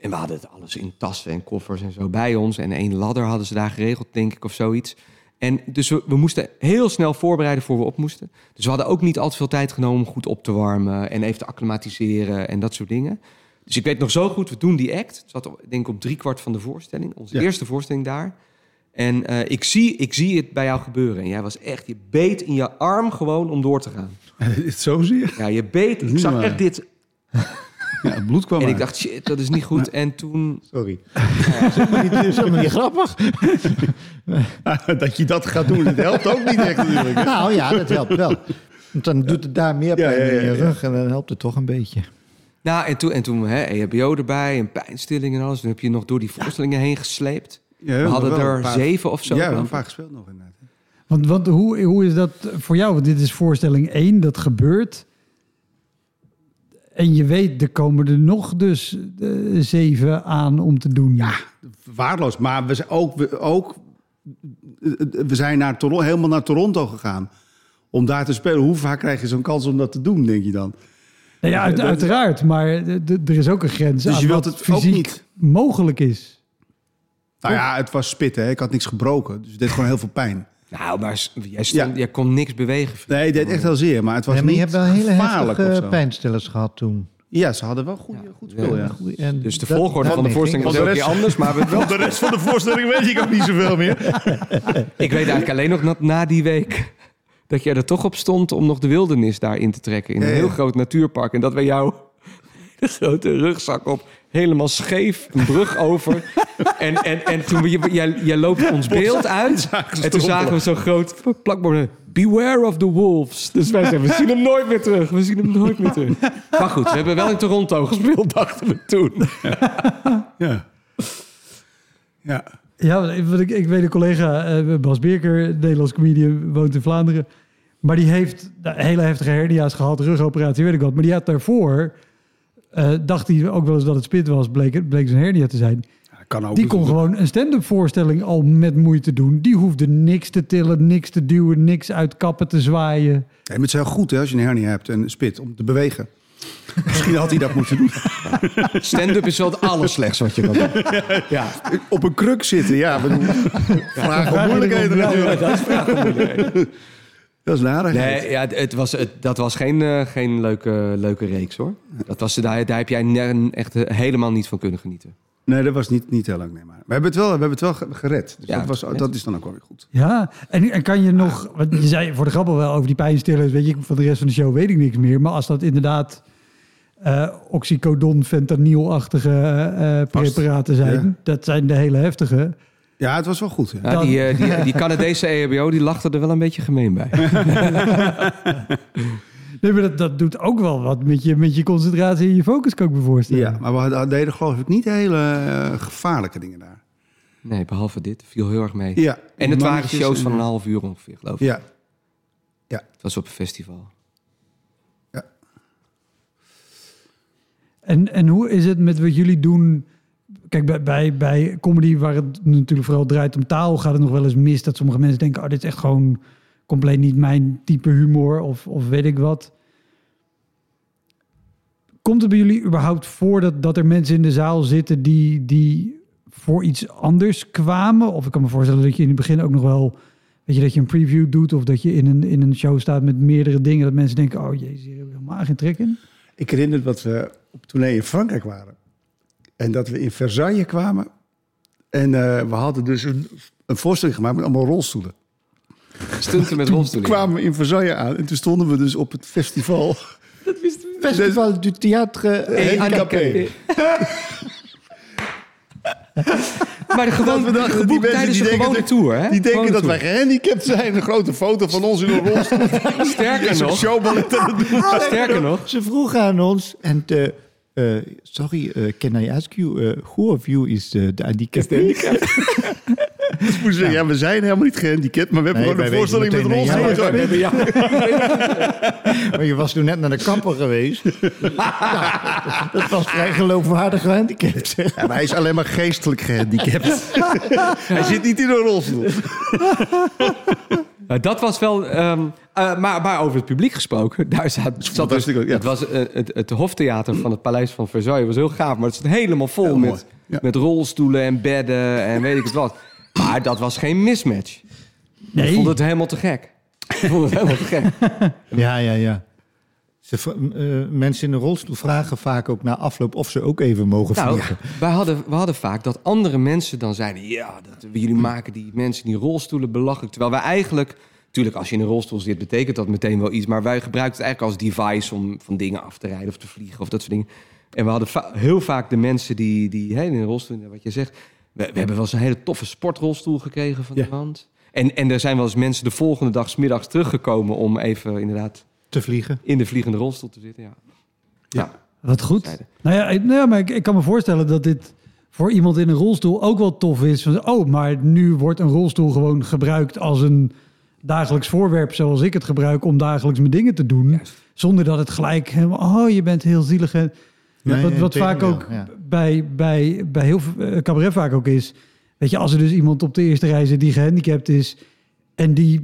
En we hadden het alles in tassen en koffers en zo bij ons. En één ladder hadden ze daar geregeld, denk ik, of zoiets. En dus we, we moesten heel snel voorbereiden voor we op moesten. Dus we hadden ook niet al te veel tijd genomen om goed op te warmen... en even te acclimatiseren en dat soort dingen. Dus ik weet nog zo goed, we doen die act. Het zat denk ik op drie kwart van de voorstelling. Onze Ja. eerste voorstelling daar. En eh, ik, zie, ik zie het bij jou gebeuren. En jij was echt, je beet in je arm gewoon om door te gaan. Het [LAUGHS] zo zeer. Ja, je beet. Ik zag echt dit. Ja, het bloed kwam En ik dacht, shit, dat is niet goed. En toen... Sorry. Dat is helemaal niet grappig. [LAUGHS] dat je dat gaat doen, dat helpt ook niet echt natuurlijk. hè? Nou ja, dat helpt wel. Want dan doet het daar meer pijn ja, ja, in je ja. rug en dan helpt het toch een beetje. Nou, en toen, en toen hè, EHBO erbij en pijnstilling en alles. Toen heb je nog door die voorstellingen heen gesleept. Ja, We hadden er paar- zeven of zo. Ja, geloof een paar gespeeld nog inderdaad. Want, want hoe, hoe is dat voor jou? Want dit is voorstelling 1, dat gebeurt. En je weet, er komen er nog dus eh, zeven aan om te doen. Ja. Waardeloos. Maar we zijn ook, we, ook we zijn naar Toronto, helemaal naar Toronto gegaan. Om daar te spelen. Hoe vaak krijg je zo'n kans om dat te doen, denk je dan? Nou ja, uit- Dat- uiteraard. Maar er is ook een grens Dus aan je wilt wat het ook fysiek niet. mogelijk is. Nou ja, het was spitten. Hè? Ik had niks gebroken. Dus het deed gewoon heel veel pijn. Nou, maar jij, stond, Ja. jij kon niks bewegen. Nee, het deed echt heel zeer. Maar het was Ja, maar je niet hebt wel hele gevaarlijk of heftige pijnstillers gehad toen. Ja, ze hadden wel goed, ja. En Dus de dat- volgorde van de voorstelling was ook weer anders. Maar we, [LAUGHS] Van de rest van de voorstelling weet ik ook niet zoveel meer. [LAUGHS] ik weet eigenlijk alleen nog dat na die week... dat jij er toch op stond om nog de wildernis daarin te trekken. In een Ja, ja. heel groot natuurpark. En dat wij jou de grote rugzak op... helemaal scheef, een brug over. [LAUGHS] en, en, en toen je, jij, jij loopt ons beeld uit. [LAUGHS] En toen zagen we zo'n groot plakbord. Beware of the wolves. Dus wij zeiden, we zien hem nooit meer terug. We zien hem nooit meer terug. [LAUGHS] Maar goed, we hebben wel in Toronto gespeeld, dachten we toen. Ja. Ja. Ja, want ik, ik weet een collega, eh, Bas Beerker, Nederlands comedian, woont in Vlaanderen. Maar die heeft nou, hele heftige hernia's gehad, rugoperatie, weet ik wat. Maar die had daarvoor, eh, dacht hij ook wel eens dat het spit was, bleek, het- bleek zijn hernia te zijn. Kan ook. Die kon gewoon een stand-up voorstelling al met moeite doen. Die hoefde niks te tillen, niks te duwen, niks uit kappen te zwaaien. Nee, maar het is heel goed hè, als je een hernia hebt en een spit om te bewegen. Misschien had hij dat moeten doen. [LAUGHS] Stand-up is wel het allerslechts wat je kan doen. Ja, Op een kruk zitten, ja. Vraag om moeilijkheden natuurlijk. dat is Dat is een. Nee, ja, het- was, het, dat was geen, eh, geen leuke, leuke reeks hoor. Dat was, daar, daar heb jij echt eh, helemaal niet van kunnen genieten. Nee, dat was niet, niet heel lang. Nee, maar we hebben het wel, we hebben het wel ge- gered. Dus Ja, dat, was, gered. dat is dan ook wel weer goed. Ja, en, en kan je nog, want je zei voor de grap al wel over die pijnstillers, weet je, van de rest van de show weet ik niks meer. Maar als dat inderdaad eh oxycodon, fentanyl-achtige Vast. preparaten zijn, Ja. dat zijn de hele heftige. Ja, het was wel goed. Ja. Ja, Dan- die, eh, die, die Canadese [LAUGHS] EHBO die lachte er wel een beetje gemeen bij. [LAUGHS] Nee, maar dat, dat doet ook wel wat met je, met je concentratie en je focus, kan ik me voorstellen. Ja, maar we hadden- deden geloof ik niet hele eh, gevaarlijke dingen daar. Nee, behalve dit. Viel heel erg mee. Ja. En het waren shows en- van een half uur ongeveer, geloof ik. Ja, Het was op een festival. En, en hoe is het met wat jullie doen? Kijk, bij, bij, bij comedy, waar het natuurlijk vooral draait om taal, gaat het nog wel eens mis dat sommige mensen denken: oh, dit is echt gewoon compleet niet mijn type humor of, of weet ik wat. Komt het bij jullie überhaupt voor dat, dat er mensen in de zaal zitten die, die voor iets anders kwamen? Of ik kan me voorstellen dat je in het begin ook nog wel, weet je, dat je een preview doet of dat je in een, in een show staat met meerdere dingen, dat mensen denken, oh jezus, hier helemaal geen trek in. Ik herinner dat we op tournee in Frankrijk waren. En dat we in Versailles kwamen. En eh, we hadden dus een, een voorstelling gemaakt met allemaal rolstoelen. Stunten met Toen rolstoelen. kwamen we in Versailles aan. En toen stonden we dus op het festival. [LAUGHS] Festival du Théâtre Hey, handicapé. [LAUGHS] Maar de gewoon, Dat we dachten, die geboekt mensen tijdens die de denken gewone dat- tour, hè? Die denken Gewone dat wij gehandicapt zijn. Een grote foto van ons in een rolstoel. [LAUGHS] Sterker nog, showballet aan het doen. sterker nog, Ze vroegen aan ons, en de, eh, sorry, eh, can I ask you, eh, who of you is the, the handicap? Dus zeggen, ja, we zijn helemaal niet gehandicapt. Maar we hebben Nee, gewoon een voorstelling met rolstoelen. ja, ja, [LAUGHS] Maar je was toen net naar de kapper geweest. [LAUGHS] Ja, dat was vrij geloofwaardig gehandicapt. zeg. Ja, maar hij is alleen maar geestelijk gehandicapt. [LAUGHS] hij zit niet in een rolstoel. Nou, dat was wel. ehm, eh, maar, maar over het publiek gesproken, [LAUGHS] daar zat. zat dus, ja. Het was eh, het, het hoftheater van het Paleis van Versailles was heel gaaf, maar het zat helemaal vol Heel met, ja. met rolstoelen en bedden en weet ik het wat. Maar dat was geen mismatch. Nee. Ik vond het helemaal te gek. Ik vond het helemaal te gek. [LAUGHS] Ja, ja, ja. Ze, eh, mensen in de rolstoel vragen vaak ook na afloop of ze ook even mogen Nou, vliegen. wij hadden, we hadden vaak dat andere mensen dan zeiden... ja, dat, jullie maken die mensen in die rolstoelen belachelijk. Terwijl wij eigenlijk... Natuurlijk, als je in een rolstoel zit, betekent dat meteen wel iets. Maar wij gebruikten het eigenlijk als device om van dingen af te rijden of te vliegen of dat soort dingen. En we hadden va- heel vaak de mensen die, die in een rolstoel, wat je zegt... We, we hebben wel eens een hele toffe sportrolstoel gekregen van Ja. iemand. En, en er zijn wel eens mensen de volgende dag 's middags teruggekomen... om even inderdaad Te vliegen. in de vliegende rolstoel te zitten. Ja. Ja. Wat goed. Nou ja, ik- nou ja maar ik, ik kan me voorstellen dat dit voor iemand in een rolstoel ook wel tof is. Van, oh, maar nu wordt een rolstoel gewoon gebruikt als een dagelijks voorwerp zoals ik het gebruik om dagelijks mijn dingen te doen. Zonder dat het gelijk helemaal, oh, je bent heel zielig. En Nee, wat wat vaak ook ja. bij, bij, bij heel veel eh, cabaret vaak ook is. Weet je, als er dus iemand op de eerste rij zit die gehandicapt is en die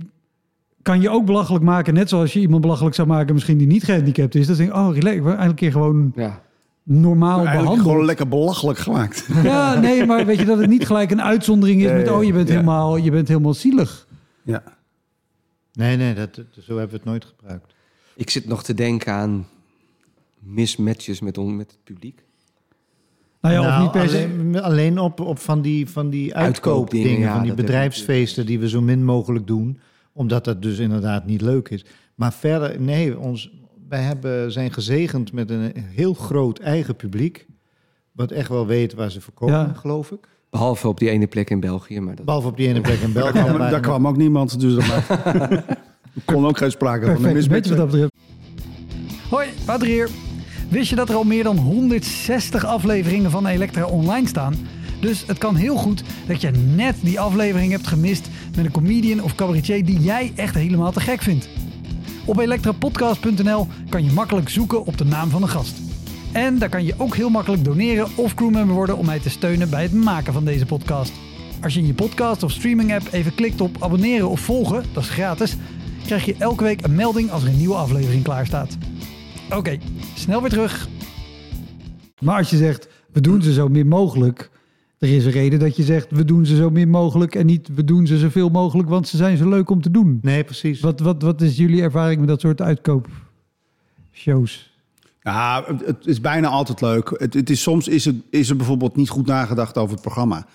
kan je ook belachelijk maken, net zoals je iemand belachelijk zou maken, misschien die niet gehandicapt is. Dan denk ik, oh, relax, eigenlijk een keer gewoon Ja. normaal Eigenlijk behandeld. gewoon lekker belachelijk gemaakt. [LAUGHS] Ja, nee, maar weet je dat het niet gelijk een uitzondering is Ja, met, ja, oh, je bent, ja. helemaal, je bent helemaal zielig. Ja. Nee, nee, dat, dat- zo hebben we het nooit gebruikt. Ik zit nog te denken aan mismatches met, on, met het publiek. Nou ja, of Nou, niet per se. alleen, alleen op, op van die, van die Uitkoopdingen, uitkoopdingen, ja, van die dat bedrijfsfeesten die we zo min mogelijk doen, omdat dat dus inderdaad niet leuk is. Maar verder, nee, ons, wij hebben, zijn gezegend met een heel groot eigen publiek, wat echt wel weet waar ze verkopen, Ja. geloof ik. Behalve op die ene plek in België. Maar dat... Behalve op die ene plek in België. Daar kwam, daar kwam ook niemand, dus dat er [LAUGHS] kon ook geen sprake van een Perfect, weet je wat mismatch. dat betreft. Hoi, Wouter hier. Wist je dat er al meer dan 160 afleveringen van Elektra online staan? Dus het kan heel goed dat je net die aflevering hebt gemist een comedian of cabaretier die jij echt helemaal te gek vindt. Op elektrapodcast.nl kan je makkelijk zoeken op de naam van een gast. En daar kan je ook heel makkelijk doneren of crewmember worden om mij te steunen bij het maken van deze podcast. Als je in je podcast of streaming app even klikt op abonneren of volgen, dat is gratis, krijg je elke week een melding als er een nieuwe aflevering klaar staat. Oké, snel weer terug. Maar als je zegt, we doen ze zo min mogelijk, er is een reden dat je zegt, we doen ze zo min mogelijk en niet, we doen ze zoveel mogelijk, want ze zijn zo leuk om te doen. Nee, precies. Wat, wat, wat is jullie ervaring met dat soort uitkoopshows? Ja, het, is bijna altijd leuk. Het, het is, soms is, het, is er bijvoorbeeld niet goed nagedacht over het programma.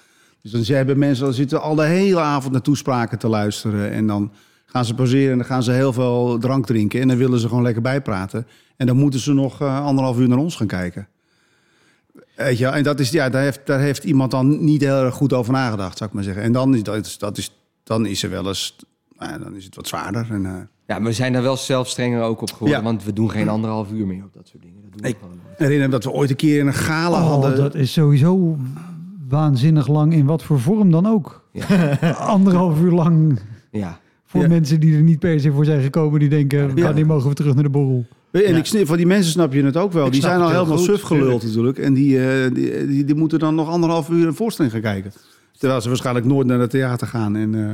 Dus dan hebben mensen, dan zitten al de hele avond naar toespraken te luisteren. En dan gaan ze pauzeren en dan gaan ze heel veel drank drinken. En dan willen ze gewoon lekker bijpraten. En dan moeten ze nog eh, anderhalf uur naar ons gaan kijken. Weet je, en dat is, ja, daar, heeft, daar heeft iemand dan niet heel erg goed over nagedacht, zou ik maar zeggen. En dan is, dat, is- dat is, dan is er wel eens, nou ja, dan is het wat zwaarder. En, eh, Ja, maar we zijn daar wel zelf strenger ook op geworden. Ja. Want we doen geen anderhalf uur meer op dat soort dingen. Dat doen we Ik- gewoon herinner me dat we ooit een keer in een gala Oh, hadden. dat is sowieso waanzinnig lang in wat voor vorm dan ook. [LAUGHS] Anderhalf uur lang Ja. voor Ja. mensen die er niet per se voor zijn gekomen, die denken, Ja. wanneer mogen we terug naar de borrel? En Ja. ik snap, van die mensen snap je het ook wel. Ik die zijn al heel helemaal suf geluld tuurlijk. natuurlijk. En die, eh, die, die, die moeten dan nog anderhalf uur een voorstelling gaan kijken. Terwijl ze waarschijnlijk nooit naar het theater gaan. En eh,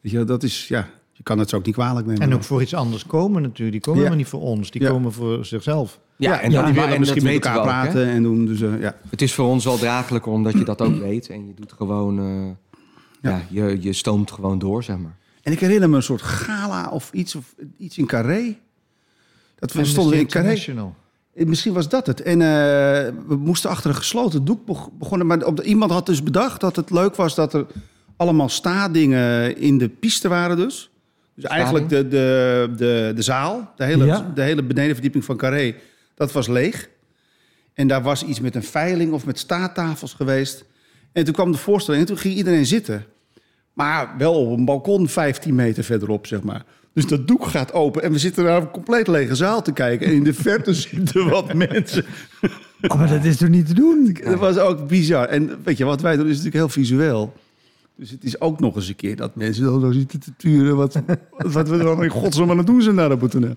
weet je, dat is, ja... Je kan het zo ook niet kwalijk nemen. En ook voor iets anders komen natuurlijk. Die komen Ja. helemaal niet voor ons. Die Ja. komen voor zichzelf. Ja, en, ja, dat, die willen en misschien met elkaar hè. praten en doen. Dus, eh, ja. Het is voor ons wel draaglijker omdat je dat ook weet. En je doet gewoon... eh, ja, je, je stoomt gewoon door, zeg maar. En ik herinner me een soort gala of iets, of iets in Carré. Dat we in Carré. Eh, Misschien was dat het. En eh, we moesten achter een gesloten doek beg- begonnen. Maar op de- iemand had dus bedacht dat het leuk was dat er allemaal staadingen in de piste waren dus. Dus eigenlijk de, de, de, de zaal, de hele, Ja. de hele benedenverdieping van Carré, dat was leeg. En daar was iets met een veiling of met staattafels geweest. En toen kwam de voorstelling en toen ging iedereen zitten. Maar wel op een balkon 15 meter verderop, zeg maar. Dus dat doek gaat open en we zitten naar een compleet lege zaal te kijken. En in de verte [LAUGHS] zitten wat mensen. Oh, maar dat is toch niet te doen? [LAUGHS] Dat was ook bizar. En weet je, wat wij doen is natuurlijk heel visueel. Dus het is ook nog eens een keer dat mensen dan zo zitten te turen... wat, [LAUGHS] wat we dan in godsnaam aan het doen zijn daar op het toneel.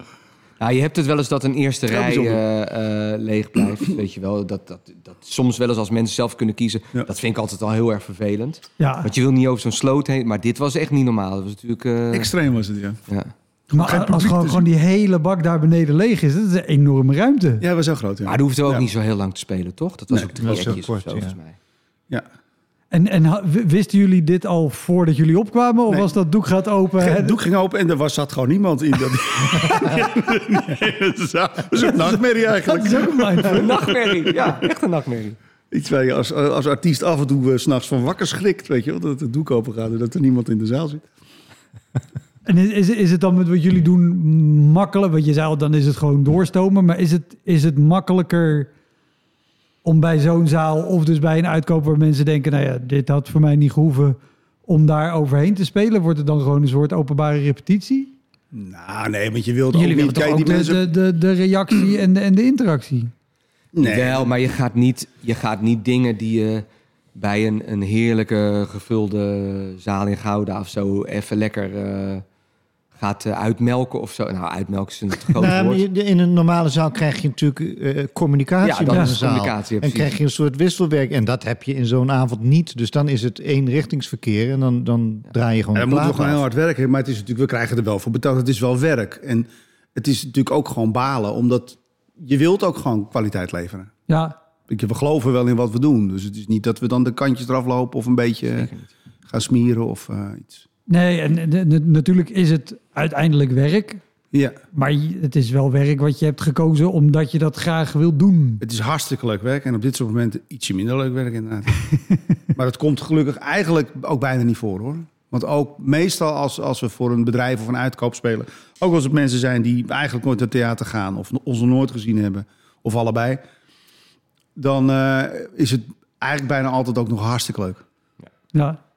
Nou, je hebt het wel eens dat een eerste Heel rij eh, eh, leeg blijft. [CLEARS THROAT] Weet je wel, dat, dat, dat soms wel eens als mensen zelf kunnen kiezen. Ja. Dat vind ik altijd al heel erg vervelend. Ja, Want je wil niet over zo'n sloot heen. Maar dit was echt niet normaal. Dat was natuurlijk... eh, Extreem was het, ja. ja. maar als gewoon, gewoon die hele bak daar beneden leeg is, dat is een enorme ruimte. Ja, was zo groot, ja. Maar dat hoefde ook Ja. niet zo heel lang te spelen, toch? Dat was Nee, ook drie was zo etjes of kort, zo, ja. volgens mij. Ja. En, en wisten jullie dit al voordat jullie opkwamen? Of Nee. was dat doek gaat open? Het doek ging open en er was, zat gewoon niemand in. Dat, [LAUGHS] nee, dat is een nachtmerrie Dat eigenlijk. is ook een nachtmerrie, ja, echt een nachtmerrie. Iets waar je als, als artiest af en toe eh, s s'nachts van wakker schrikt. Weet je wel, dat het doek open gaat en dat er niemand in de zaal zit. En is, is, is het dan met wat jullie doen makkelijk? Want je zei al, dan is het gewoon doorstomen. Maar is het, is het makkelijker om bij zo'n zaal of dus bij een uitkoop waar mensen denken... nou ja, dit had voor mij niet gehoeven om daar overheen te spelen? Wordt het dan gewoon een soort openbare repetitie? Nou, nee, want je wilt Jullie ook niet... toch Kijk, ook die de, mensen... de, de, de reactie en de, en de interactie? Nee. Wel, maar je gaat, niet, je gaat niet dingen die je bij een, een heerlijke gevulde zaal in Gouda of zo even lekker eh, gaat eh, uitmelken of zo. Nou, uitmelken is een groot Nou, woord. in een normale zaal krijg je natuurlijk eh, communicatie Ja, met is een zaal. communicatie, en precies. krijg je een soort wisselwerk. En dat heb je in zo'n avond niet. Dus dan is het eenrichtingsverkeer. En dan, dan draai je gewoon En de dan moeten we gewoon heel hard werken. Maar het is natuurlijk, we krijgen er wel voor betaald. Het is wel werk. En het is natuurlijk ook gewoon balen. Omdat je wilt ook gewoon kwaliteit leveren. Ja, We geloven wel in wat we doen. Dus het is niet dat we dan de kantjes eraf lopen... of een beetje gaan smieren of eh, iets. Nee, en, natuurlijk is het uiteindelijk werk. Ja, Maar het is wel werk wat je hebt gekozen omdat je dat graag wil doen. het is hartstikke leuk werk. En op dit soort momenten ietsje minder leuk werk inderdaad. [LAUGHS] maar dat komt gelukkig eigenlijk ook bijna niet voor hoor. Want ook meestal als, als we voor een bedrijf of een uitkoop spelen... ook als het mensen zijn die eigenlijk nooit naar theater gaan... of ons nog nooit gezien hebben, of allebei... dan eh, is het eigenlijk bijna altijd ook nog hartstikke leuk. Ja.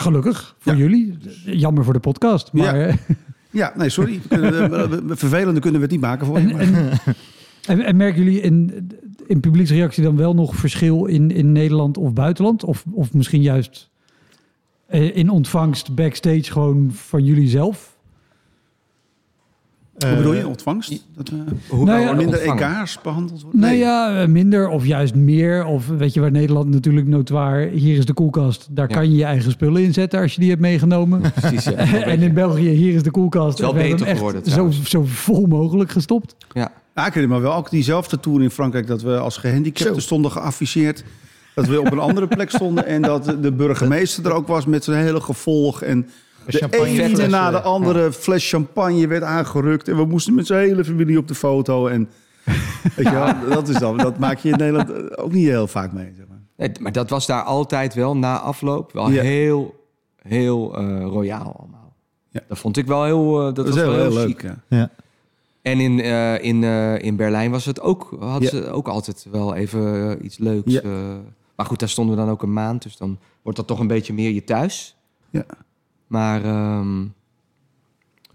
Gelukkig voor Ja. jullie. Jammer voor de podcast. Maar, Ja. eh, [LAUGHS] Ja, nee, sorry. Kunnen, we- we- vervelender kunnen we het niet maken voor je. en, maar- en, en, en merken jullie in, in publieksreactie dan wel nog verschil in, in Nederland of buitenland? Of, of misschien juist eh, in ontvangst backstage gewoon van jullie zelf? Hoe bedoel je, Eh, ontvangst? Dat Hoe Nou ja, minder ontvangen. egaars behandeld worden? Nou ja, eh, minder of juist meer. Of weet je waar Nederland natuurlijk notoir... hier is de koelkast, daar Ja. kan je je eigen spullen in zetten als je die hebt meegenomen. [LAUGHS] Precies, ja. [LAUGHS] en in België, hier is de koelkast. Het is wel beter geworden, echt zo, zo vol mogelijk gestopt. ja. Ja, ik weet het maar wel. Ook diezelfde tour in Frankrijk... dat we als gehandicapten Zo. stonden geafficheerd. Dat we op een andere plek stonden... en dat de burgemeester er ook was met zijn hele gevolg... en de ene na de andere fles champagne werd aangerukt... en we moesten met zijn hele familie op de foto. En, [LAUGHS] weet je wel, dat, is dan, dat maak je in Nederland ook niet heel vaak mee. Zeg maar. Nee, maar dat was daar altijd wel na afloop wel Ja. heel, heel eh, royaal allemaal. Ja. Dat vond ik wel heel, eh, dat, Dat, was is wel heel, heel, heel chic. leuk. Ja. Ja. En in, eh, in, eh, in Berlijn was het ook, hadden Ja. ze ook altijd wel even iets leuks. Ja. eh. maar goed, daar stonden we dan ook een maand, dus dan wordt dat toch een beetje meer je thuis. Ja. Maar ehm,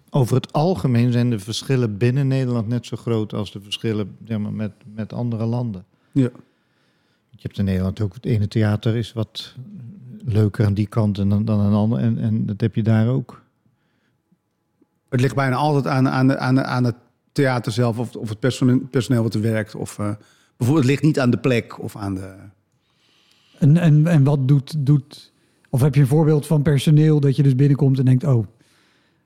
Over het algemeen zijn de verschillen binnen Nederland net zo groot als de verschillen zeg maar, met, met andere landen. Ja. Je hebt in Nederland ook het ene theater is wat leuker aan die kant en dan, dan een ander. En, en dat heb je daar ook. Het ligt bijna altijd aan, aan, aan, aan het theater zelf... of, of het personeel, personeel wat er werkt. Of, eh, bijvoorbeeld, het ligt niet aan de plek of aan de... En, en, en wat doet, doet... Of heb je een voorbeeld van personeel dat je dus binnenkomt en denkt... oh,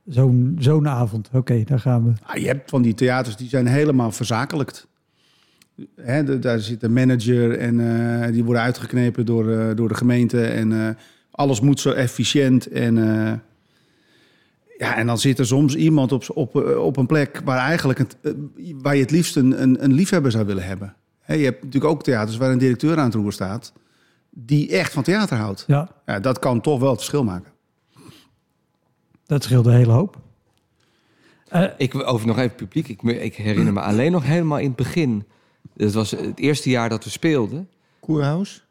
zo'n zo'n avond. Oké, daar gaan we. Ah, je hebt van die theaters die zijn helemaal verzakelijkt. Hè, daar zit een manager en eh, die worden uitgeknepen door, eh, door de gemeente. En eh, alles moet zo efficiënt. En, ja, en dan zit er soms iemand op, op, op een plek waar, eigenlijk het, waar je het liefst een, een, een liefhebber zou willen hebben. Hè, je hebt natuurlijk ook theaters waar een directeur aan het roer staat... die echt van theater houdt. Ja, Ja, dat kan toch wel het verschil maken. dat scheelt een hele hoop. Eh, Ik over nog even publiek. Ik, me- ik herinner me alleen nog helemaal in het begin. Het was het eerste jaar dat we speelden. Koerhuis?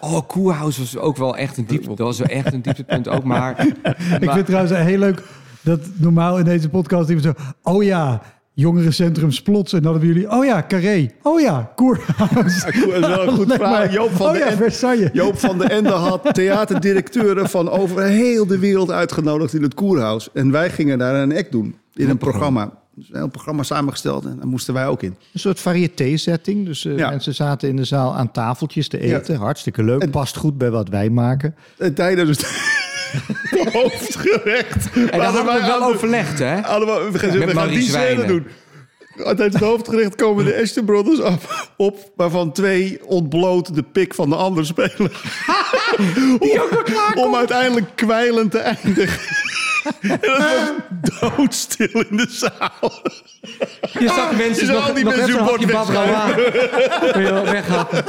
Oh, Koerhuis was ook wel echt een diepte. Dat was wel echt een dieptepunt ook. Maar, [LAUGHS] ik vind het trouwens heel leuk dat normaal in deze podcast iemand zo... Oh ja, jongerencentrum Splots. En dan hebben jullie... Oh ja, Carré. Oh ja, Koerhuis. [LAUGHS] dat is wel een goed Leg verhaal. maar. Joop van oh ja, End- Versailles. Joop van de Ende had [LAUGHS] theaterdirecteuren van over heel de wereld uitgenodigd in het Koerhuis. En wij gingen daar een act doen in een programma. Dus een heel programma samengesteld en daar moesten wij ook in. Een soort variété-setting. Dus eh, Ja. mensen zaten in de zaal aan tafeltjes te eten. Hartstikke leuk. Past goed bij wat wij maken. En tijdens het [LAUGHS] hoofdgerecht. en daar hadden we wel overlegd, hè? Allemaal, we gaan, we die scène doen. Tijdens het hoofdgerecht komen de Ashton Brothers op, op, waarvan twee ontbloot de pik van de ander spelen. om, om uiteindelijk kwijlend te eindigen. en het was doodstil in de zaal. Je zag mensen Je nog, al die nog mensen hun bord weghappen.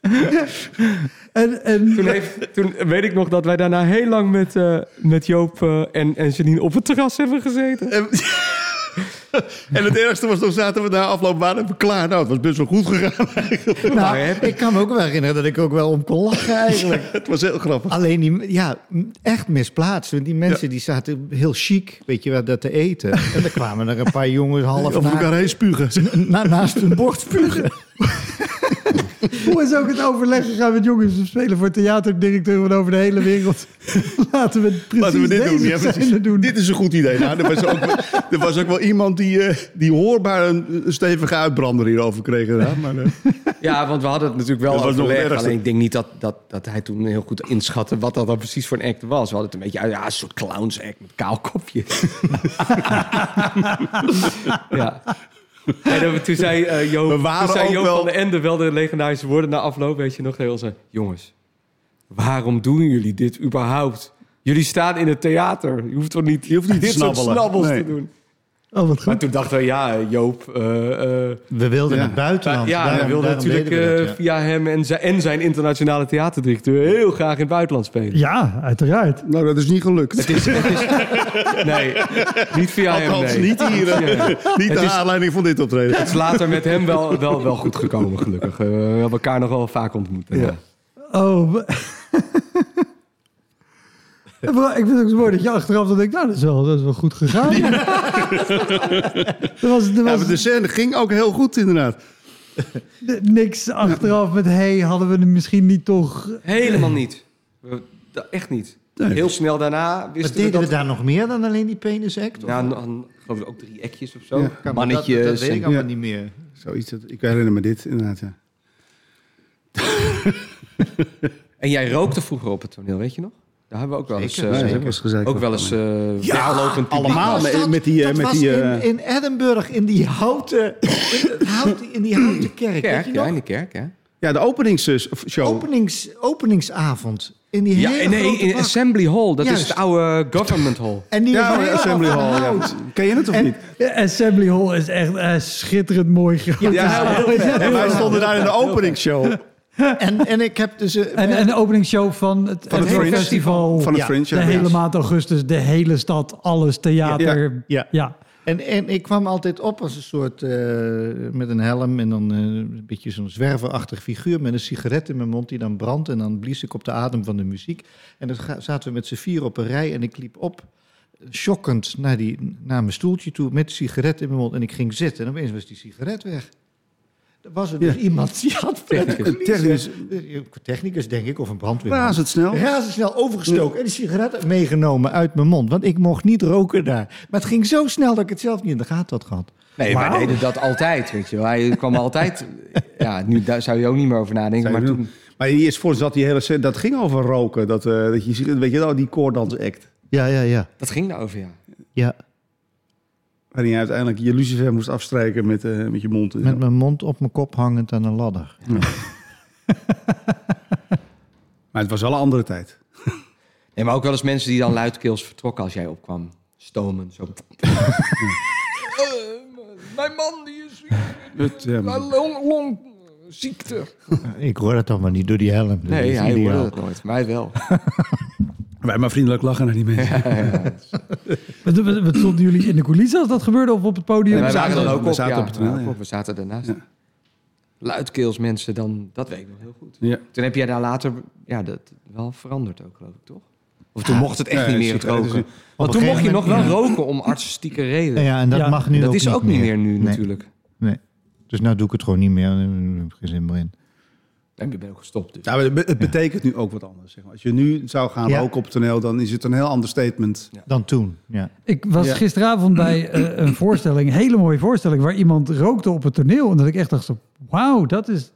[LAUGHS] En, en, Toen, heeft, toen weet ik nog dat wij daarna heel lang met, eh, met Joop eh, en, en Janine op het terras hebben gezeten. En, [LAUGHS] en het ergste was, toen zaten we na afloop waren we klaar. Nou, het was best wel goed gegaan eigenlijk. [LAUGHS] Nou, ik kan me ook wel herinneren dat ik ook wel om kon lachen eigenlijk. [LAUGHS] Het was heel grappig. Alleen die, ja, echt misplaatst. Want die mensen die zaten heel chic, weet je wel, dat te eten. En dan kwamen er een paar jongens half na, elkaar heen spugen. na- naast hun bord spugen. [LAUGHS] hoe is ook het overleg gegaan met jongens? We spelen voor theaterdirecteuren over de hele wereld. [LAUGHS] Laten we precies Laten we dit doen. Ja, precies. doen. Dit is een goed idee. Nou, er, was ook, wel- [LAUGHS] er was ook wel iemand die, eh, die hoorbaar een, een stevige uitbrander hierover kreeg. gedaan, Maar, eh, Ja, want we hadden het natuurlijk wel Dat ergste. Alleen ik denk niet dat, dat, dat hij toen heel goed inschatte wat dat dan precies voor een act was. We hadden het een beetje uit, ja, een soort clowns act met kaal kopje. ja. [LAUGHS] En toen zei eh Joop, We waren toen zei ook Joop wel- van de Ende wel de legendarische woorden na afloop, weet je nog, heel zei, jongens, waarom doen jullie dit überhaupt? Jullie staan in het theater. Je hoeft toch niet, Je hoeft niet [LAUGHS] dit soort snabbels Nee. te doen. Oh, wat Maar toen dachten we, ja, Joop... eh, eh, We wilden Ja. het buitenland. ja, Daarom- hij wilde daarom natuurlijk we eh, ja. via hem en zijn, en zijn internationale theaterdirecteur heel graag in het buitenland spelen. Ja, uiteraard. nou, dat is niet gelukt. Het is, het is, nee, niet via hem. Althans, Nee. niet hier. Ja. niet [LAUGHS] is- aanleiding van dit optreden. Het is later met hem wel, wel, wel goed gekomen, gelukkig. We hebben elkaar nog wel vaak ontmoet. Ja. Oh. [LAUGHS] [LAUGHS] we- En vooral, Ik vind het ook zo mooi dat je achteraf dan denkt, nou, dat is wel, dat is wel goed gegaan. er [LAUGHS] was, was de scène ging ook heel goed, inderdaad. niks achteraf met, hey, hadden we er misschien niet toch... Helemaal niet. We- da- echt niet. Nee. Heel snel daarna wisten deden we we dat... daar nog meer dan alleen die penisact? Ja, een- geloof ik ook drie ekjes of zo. Ja. Mannetjes. Dat, dat weet ik allemaal Ja. niet meer. Zoiets, dat- ik herinner me dit, inderdaad. Ja. En jij rookte vroeger op het toneel, weet je nog? Daar hebben we ook wel eens... Zeker, eh, zeker. dat was gezegd. ook wel eens eh Ja, allemaal. Was met- dat- met die, eh, dat met was die, eh, in, in Edinburgh, in die houten, in, houten, in die houten kerk. weet kerk, je ja, nog? in de kerk, ja. Ja, de openingsshow. Openings, openingsavond. In die Ja, hele nee, grote in bak. Assembly Hall. Dat Juist. is het oude government hall. En die Ja, Assembly Hall. Ja. Ken je het of En- niet? Assembly Hall is echt eh, schitterend mooi groot. Ja, en wij stonden daar in de openingsshow [LAUGHS] En, en ik heb dus... eh, En, en de openingsshow van het, Van het festival. van het Ja, Fringe. de ja. hele maand augustus, de hele stad, alles, theater. Ja. ja. En, en ik kwam altijd op als een soort eh, met een helm en dan eh, een beetje zo'n zwerverachtig figuur met een sigaret in mijn mond die dan brandt. En dan blies ik op de adem van de muziek. En dan zaten we met z'n vier op een rij en ik liep op, shockend, naar, die, naar mijn stoeltje toe met de sigaret in mijn mond. En ik ging zitten en opeens was die sigaret weg. Er was er dus Ja. iemand die had Technicus. Technicus. Technicus, denk ik, of een brandweerman. Razendsnel. Razendsnel overgestoken en die sigaret meegenomen uit mijn mond. Want ik mocht niet roken daar. Maar het ging zo snel dat ik het zelf niet in de gaten had gehad. Nee, wij deden dat altijd, weet je wel. Hij kwam altijd... [LAUGHS] Ja, nu daar zou je ook niet meer over nadenken. Maar toen... Maar is voor zat die hele scène, dat ging over roken. Dat, eh, dat je ziet, weet je wel, die koordansact. Ja, ja, ja. Dat ging daarover, ja. ja. Waarin je uiteindelijk je lucifer moest afstrijken met, eh, met je mond. Met zo. mijn mond op mijn kop hangend aan een ladder. [LAUGHS] Maar het was wel een andere tijd. Nee, maar ook wel eens mensen die dan luidkeels vertrokken als jij opkwam. Stomen, zo. [LAUGHS] mijn man die is Het, eh, long, longziekte. Ik hoor het toch maar niet door die helm. Dat Nee, hij hoorde het nooit. Wij wel. [LAUGHS] wij maar vriendelijk lachen naar die mensen. [LAUGHS] Wat, wat, wat stonden jullie in de coulissen als dat gebeurde of op het podium? Wij zaten dan er- ook we op, zaten ja, op het toneel, ja, ja. we zaten daarnaast. Ja. Luidkeels mensen, dan, dat weet ik nog heel goed. Ja. Toen heb jij daar later ja, dat wel veranderd ook, geloof ik, toch? Of toen mocht het echt Ja, niet meer het roken. Want toen mocht je nog wel roken om artistieke redenen. Ja, en dat Ja, mag nu dat ook is ook niet meer nu Nee, natuurlijk. Nee. Dus nou doe ik het gewoon niet meer. Daar heb ik geen zin meer in. En je bent ook gestopt dus. Ja, het betekent nu ook wat anders. Zeg maar. Als je nu zou gaan Ja. roken op het toneel, dan is het een heel ander statement. Dan toen, ja. Ik was Ja. gisteravond bij [CLEARS THROAT] eh, een voorstelling, een hele mooie voorstelling, waar iemand rookte op het toneel. En dat ik echt dacht, wauw, dat is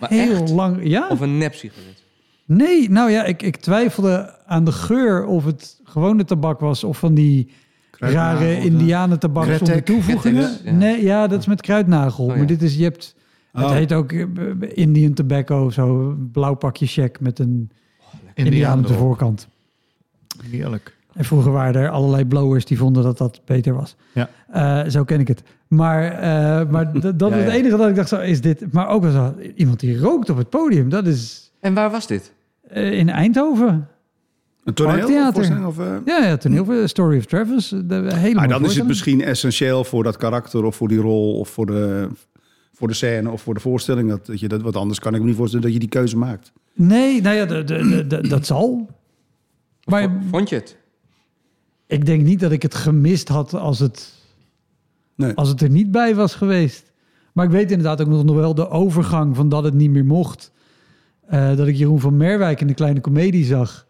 Maar heel echt? lang. Ja? Of een nep-sigaret. Nee, nou ja, ik, ik twijfelde aan de geur of het gewone tabak was of van die Kruidnagel, rare of, indianentabak zonder toevoegingen. Kretek, ja. Nee, ja, dat is met kruidnagel. Oh, ja. Maar dit is, je hebt, het Oh. heet ook eh, Indian tobacco of zo, blauw pakje check met een indiaan op de voorkant. Heerlijk. En vroeger waren er allerlei blowers die vonden dat dat beter was. Ja. Eh, zo ken ik het. Maar, eh, maar dat [LAUGHS] Ja, is het ja. enige dat ik dacht, zo is dit. Maar ook zo, iemand die rookt op het podium, dat is En waar was dit? eh, in Eindhoven. Een toneel? Parktheater. of eh? Ja, ja, toneel, Story of Travis. De hele Maar dan is het misschien essentieel voor dat karakter of voor die rol of voor de, voor de scène of voor de voorstelling. Dat, dat je dat, wat anders kan ik me niet voorstellen dat je die keuze maakt. Nee, nou ja, de, de, de- de- dat zal. Maar Vond je het? ik denk niet dat ik het gemist had als het, Nee. als het er niet bij was geweest. Maar ik weet inderdaad ook nog wel de overgang van dat het niet meer mocht. Eh, dat ik Jeroen van Merwijk in de kleine komedie zag.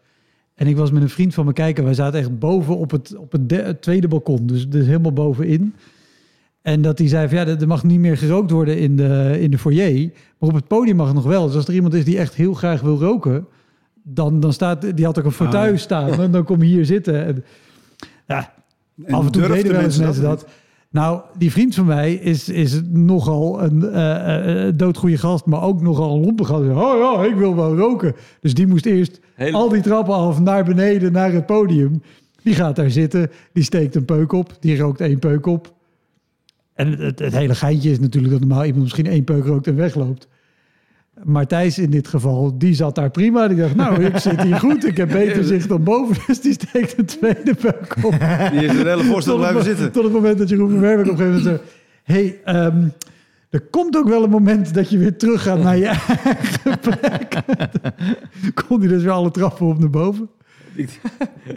En ik was met een vriend van me kijken. Wij zaten echt boven op het, op het, de- het tweede balkon. Dus, dus helemaal bovenin. En dat hij zei van ja, er mag niet meer gerookt worden in de, in de foyer. Maar op het podium mag het nog wel. Dus als er iemand is die echt heel graag wil roken... dan, dan staat... Die had ook een fauteuil ja. staan. En dan kom je hier zitten. En, ja, En af en toe deden wel eens mensen dat. Nou, die vriend van mij is, is nogal een eh, eh, doodgoeie gast, maar ook nogal een lompe gast. Oh ja, ik wil wel roken. Dus die moest eerst Hele- al die trappen af naar beneden, naar het podium. Die gaat daar zitten, die steekt een peuk op, die rookt één peuk op. En het, het, het hele geintje is natuurlijk dat normaal iemand misschien één peuk rookt en wegloopt. Maar Thijs in dit geval, die zat daar prima. Die dacht, nou, ik zit hier goed. Ik heb beter [LAUGHS] zicht dan boven. [LAUGHS] Dus die steekt een tweede peuk op. Die is een hele voorstel blijven zitten. tot het moment dat Jeroen van Merwijk op een gegeven moment zei... hey, ehm, er komt ook wel een moment dat je weer terug gaat naar je eigen [LAUGHS] plek. Kon hij dus weer alle trappen op naar boven.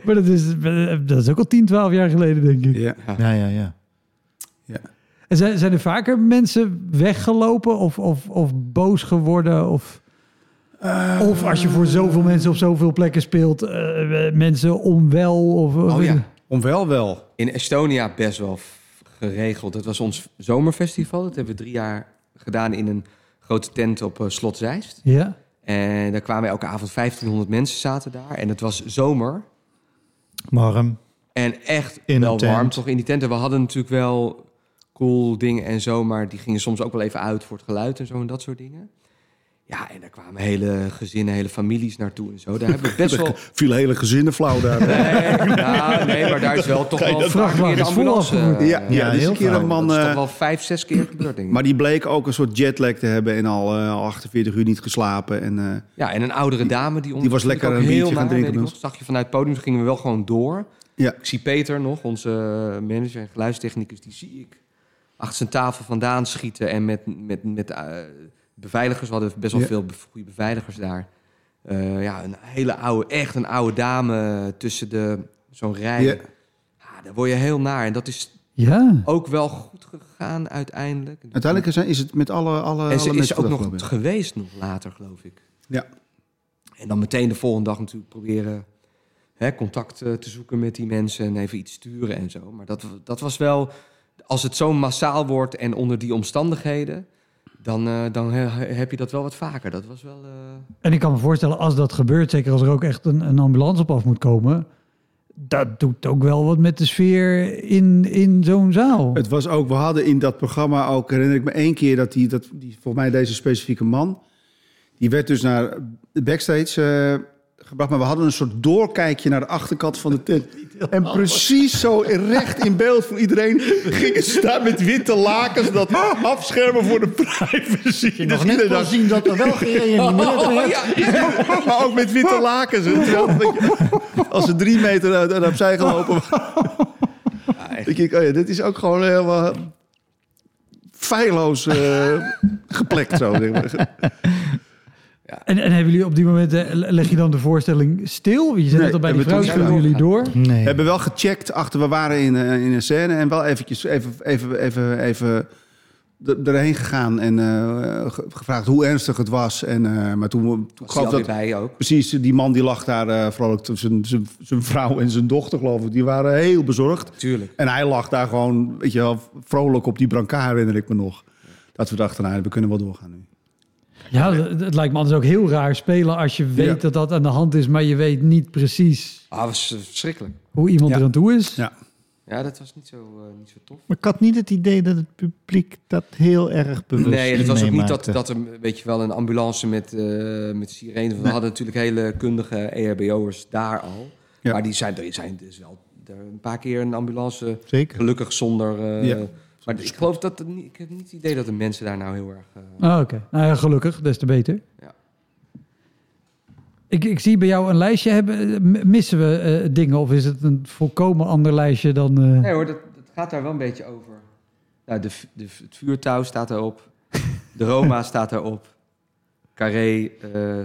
maar dat is, dat is ook al 10, 12 jaar geleden, denk ik. Ja. Ja, ja, ja. En zijn, zijn er vaker mensen weggelopen of, of, of boos geworden? Of, of als je voor zoveel mensen op zoveel plekken speelt, eh, mensen onwel? Of, of Oh ja. Om wel wel. In Estonia best wel geregeld. Dat was ons zomerfestival. Dat hebben we drie jaar gedaan in een grote tent op eh, Slot Zeist. Ja? En daar kwamen elke avond 1500 mensen zaten daar. En het was zomer. Warm. En echt In wel warm toch in die tent. En we hadden natuurlijk wel cool dingen en zo. Maar die gingen soms ook wel even uit voor het geluid en zo en dat soort dingen. Ja, en daar kwamen hele gezinnen, hele families naartoe en zo. Daar hebben we best [LAUGHS] wel... Viel hele gezinnen flauw daar. Nee, nou, nee, maar daar is wel toch wel vaak meer de ambulance. eh, Ja, ja, Ja, dus heel een keer een man... dat is eh, toch wel vijf, zes keer gebeurd, denk ik. maar die bleek ook een soort jetlag te hebben en al, eh, al 48 uur niet geslapen. En, eh, Ja, en een oudere dame die ons Die was lekker een biertje gaan drinken nog. Zag je vanuit het podium, gingen we wel gewoon door. ja. Ik zie Peter nog, onze manager en geluidstechnicus, die zie ik achter zijn tafel vandaan schieten. En met, met, met eh, beveiligers, we hadden best wel Ja. veel goede beveiligers daar. Eh, ja, een hele oude, echt een oude dame tussen de zo'n rij. Ja. Ja, daar word je heel naar. En dat is Ja. ook wel goed gegaan uiteindelijk. Uiteindelijk is, het met alle, alle, En alle ze is ook nog geweest nog later, geloof ik. Ja. En dan meteen de volgende dag natuurlijk proberen hè, contact eh, te zoeken met die mensen en even iets sturen en zo. Maar dat, dat was wel, als het zo massaal wordt en onder die omstandigheden, dan, eh, dan he- heb je dat wel wat vaker. Dat was wel. eh, En ik kan me voorstellen, als dat gebeurt, zeker als er ook echt een, een ambulance op af moet komen, dat doet ook wel wat met de sfeer in, in zo'n zaal. Het was ook, we hadden in dat programma ook, herinner ik me één keer dat die, dat die volgens mij deze specifieke man, die werd dus naar de backstage eh, gebracht, maar we hadden een soort doorkijkje naar de achterkant van de tent. En precies zo recht in beeld van iedereen gingen ze staan met witte lakens dat afschermen voor de privacy. Nog Dus net zien dat er wel gereanimeerd [LAUGHS] werd. maar ook met witte lakens. [LAUGHS] Je, als ze drie meter uit opzij gelopen waren. denk ik, oh ja, dit is ook gewoon helemaal feilloos eh, geplekt zo. zeg maar. En, en hebben jullie op die moment, eh, leg je dan de voorstelling stil? Je zit Nee, net al bij die we vrouw, spelen niet jullie door? Nee. We hebben wel gecheckt achter, we waren in, eh, in een scène en wel eventjes even, even, even, even er- erheen gegaan en eh, ge- gevraagd hoe ernstig het was. En, eh, maar toen, toen Was geloof hij ik dat alweer bij ook. precies die man die lag daar eh vrolijk, zijn, zijn, zijn vrouw en zijn dochter geloof ik, die waren heel bezorgd. Tuurlijk. En hij lag daar gewoon, weet je wel, vrolijk op die brancard herinner ik me nog. Dat we dachten, nou, we kunnen wel doorgaan nu. Ja, het, het lijkt me anders ook heel raar spelen als je weet Ja. dat dat aan de hand is, maar je weet niet precies Ah, was eh, verschrikkelijk. hoe iemand Ja. er aan toe is. Ja. Ja, dat was niet zo, eh, niet zo tof. Maar ik had niet het idee dat het publiek dat heel erg bewust Nee, het was ook niet dat, dat er weet je wel, een ambulance met, eh met sirene... We hadden natuurlijk hele kundige E EHBO'ers daar al. Ja. Maar die zijn, er zijn dus wel er een paar keer een ambulance... Zeker. Gelukkig zonder... eh, Ja. Maar ik geloof dat... het niet- Ik heb niet het idee dat de mensen daar nou heel erg... eh, Ah, Oké, nou ja, gelukkig, des te beter. Ja. Ik, ik zie bij jou een lijstje hebben. M- Missen we eh, dingen of is het een volkomen ander lijstje dan... eh, Nee hoor, dat, dat gaat daar wel een beetje over. Nou, de, de, het vuurtouw staat erop. [LAUGHS] De Roma staat erop. Carré, eh,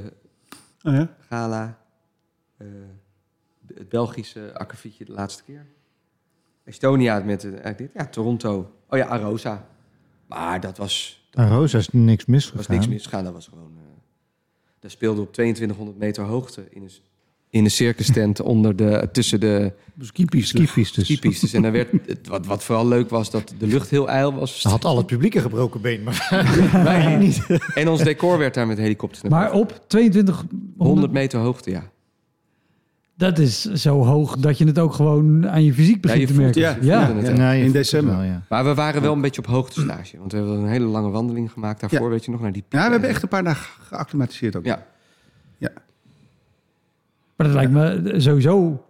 Oh, ja? Gala. eh, het Belgische akkefietje de laatste keer. Estonia met eh, eigenlijk dit. Ja, Toronto. Oh ja, Arosa. Maar dat was, Aan Rosa is niks misgegaan. was niks misgegaan. Dat was gewoon... eh daar speelde op 2200 meter hoogte in een, in een circus tent [LAUGHS] onder de, tussen de Skipiste. Skipistes. skipistes. En dan werd, wat, wat vooral leuk was, dat de lucht heel ijl was. Ze had al het publiek een gebroken been, maar [LAUGHS] wij niet. [LAUGHS] En ons decor werd daar met helikopters naar maar boven. op 2200, 100 meter hoogte, ja. Dat is zo hoog dat je het ook gewoon aan je fysiek begint je te voelt merken. het. Ja. Ja. In december. wel, ja. Maar we waren wel een beetje op hoogtestage. Want we hebben een hele lange wandeling gemaakt daarvoor, Ja. weet je nog, naar die Ja, we hebben echt een paar dagen geacclimatiseerd ook. Ja, Maar dat lijkt me sowieso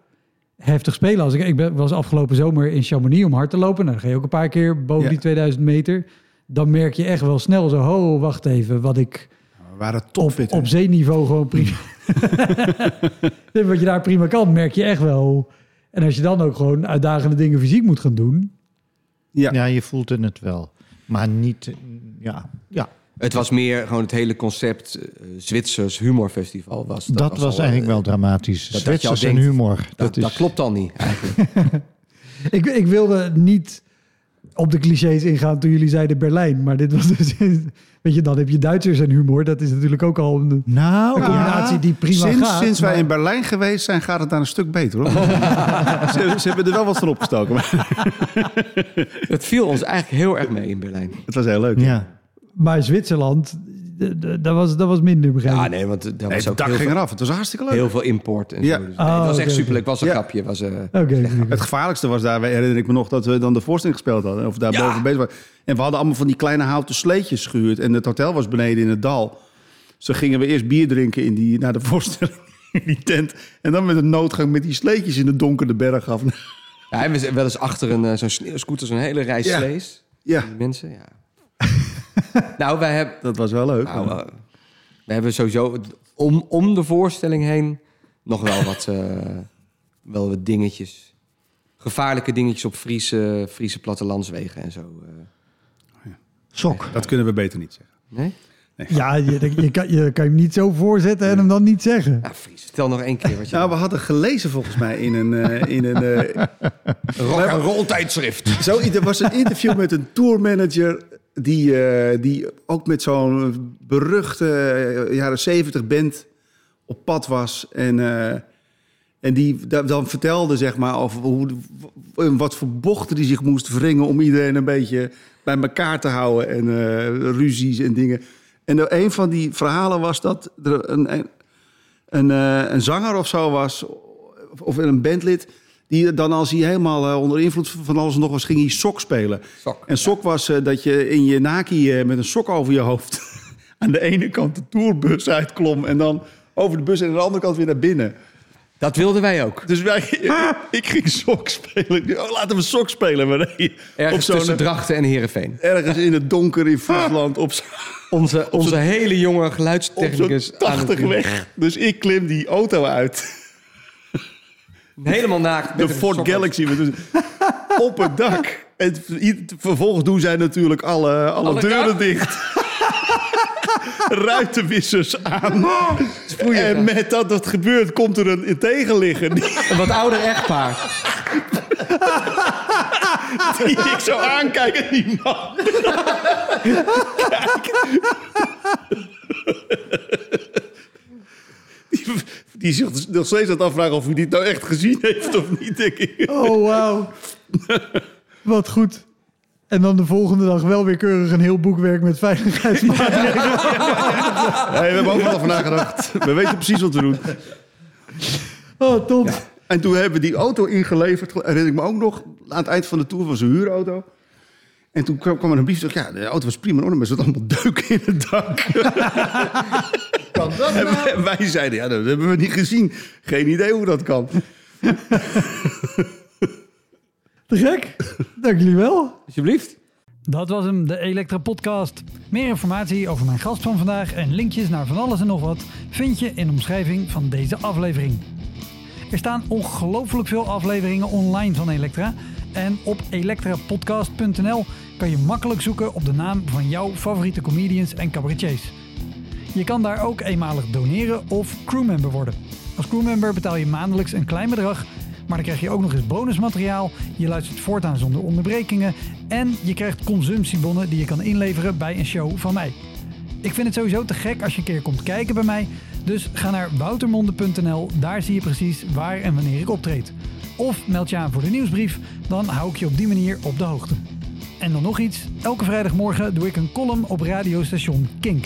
heftig spelen. Als ik, ik ben, was afgelopen zomer in Chamonix om hard te lopen. Nou, dan ga je ook een paar keer boven Ja. die 2000 meter. Dan merk je echt wel snel zo, ho, wacht even, wat ik We waren op, topfit. hè? op zeeniveau gewoon prima... [LAUGHS] [LAUGHS] wat je daar prima kan, merk je echt wel. En als je dan ook gewoon uitdagende dingen fysiek moet gaan doen... Ja. Ja, je voelt het wel. Maar niet, eh, ja. ja. het was meer gewoon het hele concept eh, Zwitsers humorfestival. Was, Dat, was, al, eigenlijk eh, wel dramatisch. dat- dat Zwitsers en denkt, humor. Dat, Dat, is, dat klopt al niet, eigenlijk. [LAUGHS] Ik, ik wilde niet op de clichés ingaan toen jullie zeiden Berlijn. Maar dit was dus... Weet je, dan heb je Duitsers en humor. Dat is natuurlijk ook al een... Nou, Een combinatie die prima sinds, gaat, Sinds wij maar- in Berlijn geweest zijn, gaat het daar een stuk beter. Hoor. [LAUGHS] ze, ze hebben er wel wat van opgestoken. Maar [LAUGHS] het viel ons eigenlijk heel erg mee in Berlijn. het was heel leuk. ja. Maar Zwitserland, dat was, dat was minder begrijp Ja, nee, want Nee, was het ook dak ging veel, eraf. Het was hartstikke leuk. heel veel import. En Ja. zo. Dus, nee, het was echt oké, superleuk. Het was een Ja. grapje. Het Was, eh, Oké, Het gevaarlijkste was daar, herinner ik me nog, dat we dan de voorstelling gespeeld hadden. Of daar Ja. boven bezig waren. En we hadden allemaal van die kleine houten sleetjes gehuurd. En het hotel was beneden in het dal. Dus dan gingen we eerst bier drinken in die, naar de [LAUGHS] voorstelling in die tent. En dan met een noodgang met die sleetjes in de donkere berg af. Ja, en we zijn wel eens achter een, eh, zo'n sneeuwscooter, zo'n hele rij Ja. slees. Ja, Die mensen, ja. Nou, wij hebben, dat was wel leuk. nou, eh, we hebben sowieso om, om de voorstelling heen nog wel wat, eh, wel wat dingetjes. Gevaarlijke dingetjes op Friese, Friese plattelandswegen en zo. eh. Sok. dat kunnen we beter niet zeggen. nee? Ja, je, je, kan, je kan hem niet zo voorzetten en hem dan niet zeggen. Nou, Fries, vertel nog één keer wat je... Nou, we hadden gelezen volgens mij in een... eh, in een eh, rock and roll tijdschrift. Zo, er was een interview met een tourmanager die, eh, die ook met zo'n beruchte eh, jaren zeventig band op pad was. En, eh, en die da- dan vertelde zeg maar over hoe, wat voor bochten die zich moest wringen om iedereen een beetje bij elkaar te houden. En ruzies en dingen. En een van die verhalen was dat er een, een, een zanger of zo was, of een bandlid. Die dan als hij helemaal eh, onder invloed van alles en nog was, ging hij sok spelen. Sok. En sok was eh, dat je in je naki eh, met een sok over je hoofd [LAUGHS] aan de ene kant de tourbus uitklom en dan over de bus en aan de andere kant weer naar binnen. Dat wilden wij ook. Dus wij, [LAUGHS] ik ging sok spelen. Oh, laten we sok spelen. Maar nee, op Ergens zo'n, tussen Drachten en Heerenveen. ergens in het donker in Friesland op, Onze, onze hele jonge op zo'n geluidstechnicus. aan het 80 weg. Dus ik klim die auto uit. Helemaal naakt. met De een Ford Galaxy. een- [LAUGHS] op het dak. En vervolgens doen zij natuurlijk alle, alle, Alle deuren dicht. [LAUGHS] Ruitenwissers aan. [LAUGHS] En met dat dat gebeurt, komt er een tegenligger. Die, Een wat ouder echtpaar. die ik zo aankijk en die man. Die, die zich nog steeds aan het afvragen of hij dit nou echt gezien heeft of niet, denk ik. Oh, wauw. Wat goed. En dan de volgende dag wel weer keurig een heel boekwerk met veiligheidsmaatregelen. Nee, we hebben overal over nagedacht. We weten precies wat we doen. Oh, top. En toen hebben we die auto ingeleverd. Herinner ik me ook nog. Aan het eind van de tour was een huurauto. En toen kwam, er een brief. Ja, de auto was prima in orde, maar er zat allemaal deuken in het dak. [LAUGHS] Kan dat En wij, en wij zeiden, ja, dat hebben we niet gezien. Geen idee hoe dat kan. Te gek. Dank jullie wel. Alsjeblieft. Dat was hem, de Elektra Podcast. Meer informatie over mijn gast van vandaag en linkjes naar van alles en nog wat vind je in de omschrijving van deze aflevering. Er staan ongelooflijk veel afleveringen online van Elektra. En op elektrapodcast.nl kan je makkelijk zoeken op de naam van jouw favoriete comedians en cabaretiers. Je kan daar ook eenmalig doneren of crewmember worden. Als crewmember betaal je maandelijks een klein bedrag, maar dan krijg je ook nog eens bonusmateriaal. Je luistert voortaan zonder onderbrekingen en je krijgt consumptiebonnen die je kan inleveren bij een show van mij. Ik vind het sowieso te gek als je een keer komt kijken bij mij. Dus ga naar woutermonde.nl, daar zie je precies waar en wanneer ik optreed. Of meld je aan voor de nieuwsbrief, dan hou ik je op die manier op de hoogte. En dan nog iets, elke vrijdagmorgen doe ik een column op radiostation Kink.